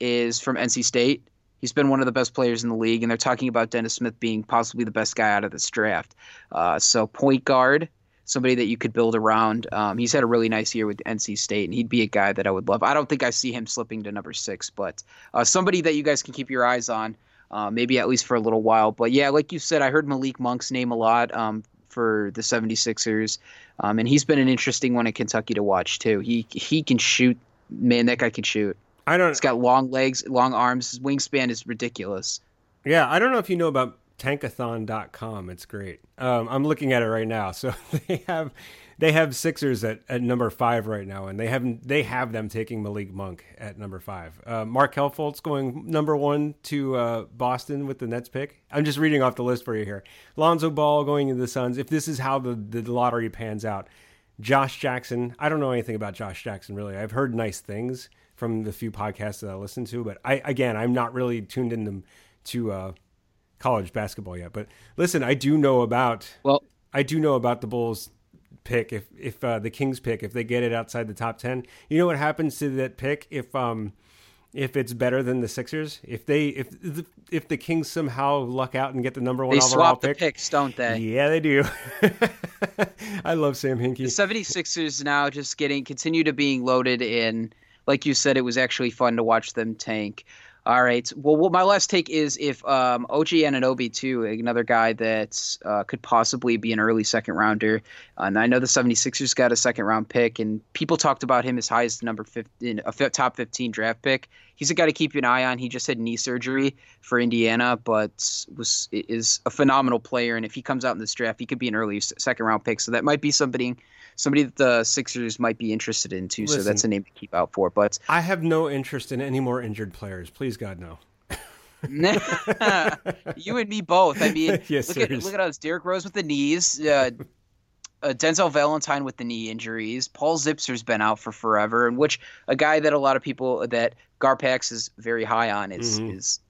is from NC State. He's been one of the best players in the league, and they're talking about Dennis Smith being possibly the best guy out of this draft. Uh, so point guard somebody that you could build around. Um, he's had a really nice year with NC State, and he'd be a guy that I would love. I don't think I see him slipping to number six, but uh, somebody that you guys can keep your eyes on, uh, maybe at least for a little while. But yeah, like you said, I heard Malik Monk's name a lot um, for the 76ers, um, and he's been an interesting one in Kentucky to watch too. He he can shoot. Man, that guy can shoot. I don't. He's got long legs, long arms. His wingspan is ridiculous. Yeah, I don't know if you know about tankathon.com. It's great. Um, I'm looking at it right now. So they have they have Sixers at, at number five right now, and they have they have them taking Malik Monk at number five. Uh, Fultz going number one to uh, Boston with the Nets pick. I'm just reading off the list for you here. Lonzo Ball going to the Suns. If this is how the, the lottery pans out, Josh Jackson. I don't know anything about Josh Jackson really. I've heard nice things from the few podcasts that I listen to, but I again I'm not really tuned in to uh, college basketball yet. But listen, I do know about well, I do know about the Bulls pick if if uh, the Kings pick if they get it outside the top ten. You know what happens to that pick if um if it's better than the Sixers? If they if the, if the Kings somehow luck out and get the number one they overall swap pick, the picks, don't they? Yeah, they do. I love Sam Hinkie. The 76ers now just getting continue to being loaded in. Like you said, it was actually fun to watch them tank. All right. Well, what my last take is if um, OG Anunoby, too, another guy that uh, could possibly be an early second rounder. And I know the 76ers got a second round pick, and people talked about him as high as the number 15, a top 15 draft pick. He's a guy to keep an eye on. He just had knee surgery for Indiana, but was is a phenomenal player. And if he comes out in this draft, he could be an early second round pick. So that might be somebody somebody that the Sixers might be interested in too. Listen, so that's a name to keep out for. But I have no interest in any more injured players. Please God no. you and me both. I mean, yes, look, at, look at us. Derrick Rose with the knees. Uh, uh, Denzel Valentine with the knee injuries. Paul Zipser's been out for forever, and which a guy that a lot of people that Garpax is very high on is mm-hmm. is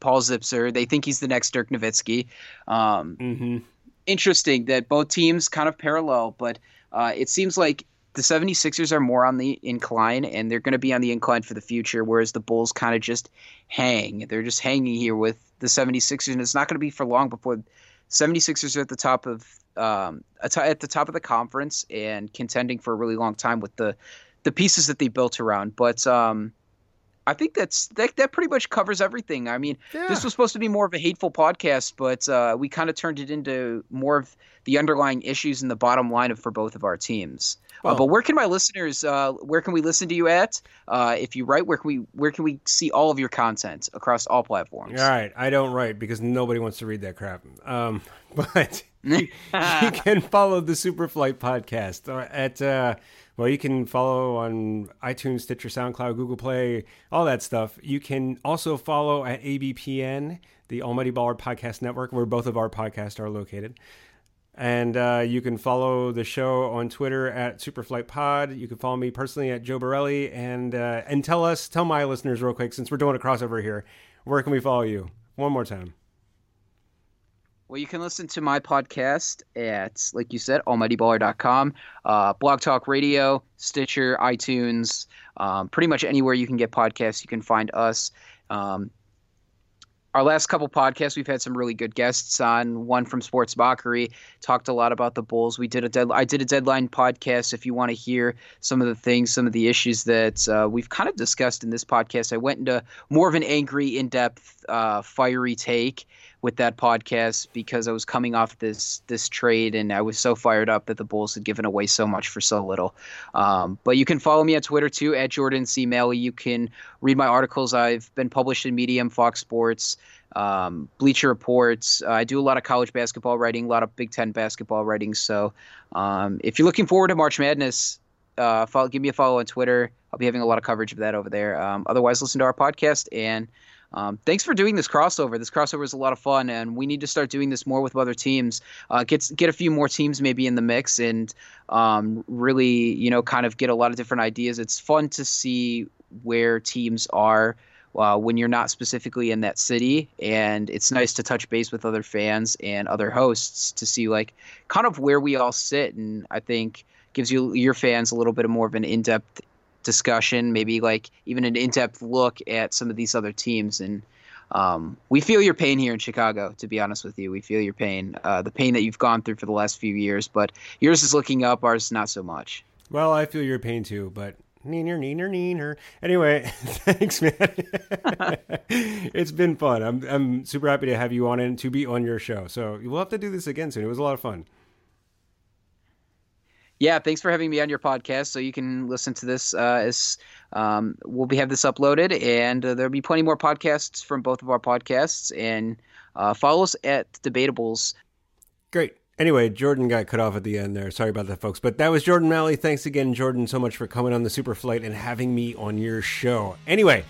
Paul Zipser. They think he's the next Dirk Nowitzki. Um, mm-hmm. Interesting that both teams kind of parallel, but uh, it seems like the 76ers are more on the incline and they're going to be on the incline for the future, whereas the Bulls kind of just hang. They're just hanging here with the 76ers, and it's not going to be for long before 76ers are at the top of um, at the top of the conference and contending for a really long time with the the pieces that they built around. But um, I think that's that, that pretty much covers everything. I mean, yeah. this was supposed to be more of a hateful podcast, but uh, we kind of turned it into more of the underlying issues and the bottom line of for both of our teams. Uh, well, uh, but where can my listeners? Uh, where can we listen to you at? Uh, if you write, where can we where can we see all of your content across all platforms? All right, I don't write because nobody wants to read that crap. Um, but you, you, can follow the Superflight podcast uh, at well, you can follow on iTunes, Stitcher, SoundCloud, Google Play, all that stuff. You can also follow at ABPN, the Almighty Baller Podcast Network, where both of our podcasts are located. And uh, you can follow the show on Twitter at Superflight Pod. You can follow me personally at Joe Borelli, and uh, and tell us, tell my listeners real quick, since we're doing a crossover here, where can we follow you? One more time. Well, you can listen to my podcast at, like you said, almightyballer.com, uh, Blog Talk Radio, Stitcher, iTunes, um, pretty much anywhere you can get podcasts, you can find us. Um, our last couple podcasts, we've had some really good guests on. One from Sports Mockery talked a lot about the Bulls. We did a dead, I did a deadline podcast. If you want to hear some of the things, some of the issues that uh, we've kind of discussed in this podcast, I went into more of an angry, in depth, uh, fiery take with that podcast because I was coming off this this trade and I was so fired up that the Bulls had given away so much for so little. Um, but you can follow me on Twitter too at Jordan C. Maly. You can read my articles. I've been published in Medium, Fox Sports, um, Bleacher Reports. Uh, I do a lot of college basketball writing, a lot of Big Ten basketball writing. So um, if you're looking forward to March Madness, uh, follow, give me a follow on Twitter. I'll be having a lot of coverage of that over there. Um, otherwise, listen to our podcast and um, thanks for doing this crossover. This crossover is a lot of fun, and we need to start doing this more with other teams. Uh, get get a few more teams maybe in the mix, and um, really, you know, kind of get a lot of different ideas. It's fun to see where teams are uh, when you're not specifically in that city, and it's nice to touch base with other fans and other hosts to see like kind of where we all sit, and I think gives you your fans a little bit more of an in-depth discussion, maybe like even an in-depth look at some of these other teams. And um, we feel your pain here in Chicago. To be honest with you, we feel your pain, uh, the pain that you've gone through for the last few years. But yours is looking up, ours not so much. Well, I feel your pain too, but neener, neener, neener. Anyway, thanks, man. it's been fun. I'm I'm super happy to have you on and to be on your show. So we'll have to do this again soon. It was a lot of fun yeah, thanks for having me on your podcast. So you can listen to this uh, as um, we'll be have this uploaded, and uh, there'll be plenty more podcasts from both of our podcasts. And uh, follow us at Debatabulls. Great. Anyway, Jordan got cut off at the end there. Sorry about that, folks. But that was Jordan Maly. Thanks again, Jordan, so much for coming on the Super Flight and having me on your show. Anyway,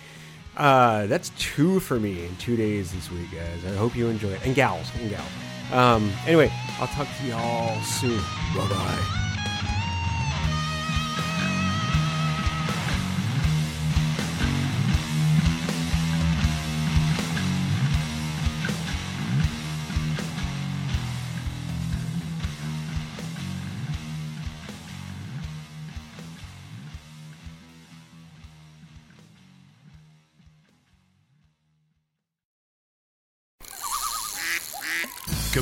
uh, that's two for me in two days this week, guys. I hope you enjoy it. And gals, and gals. Um, anyway, I'll talk to y'all soon. Bye bye.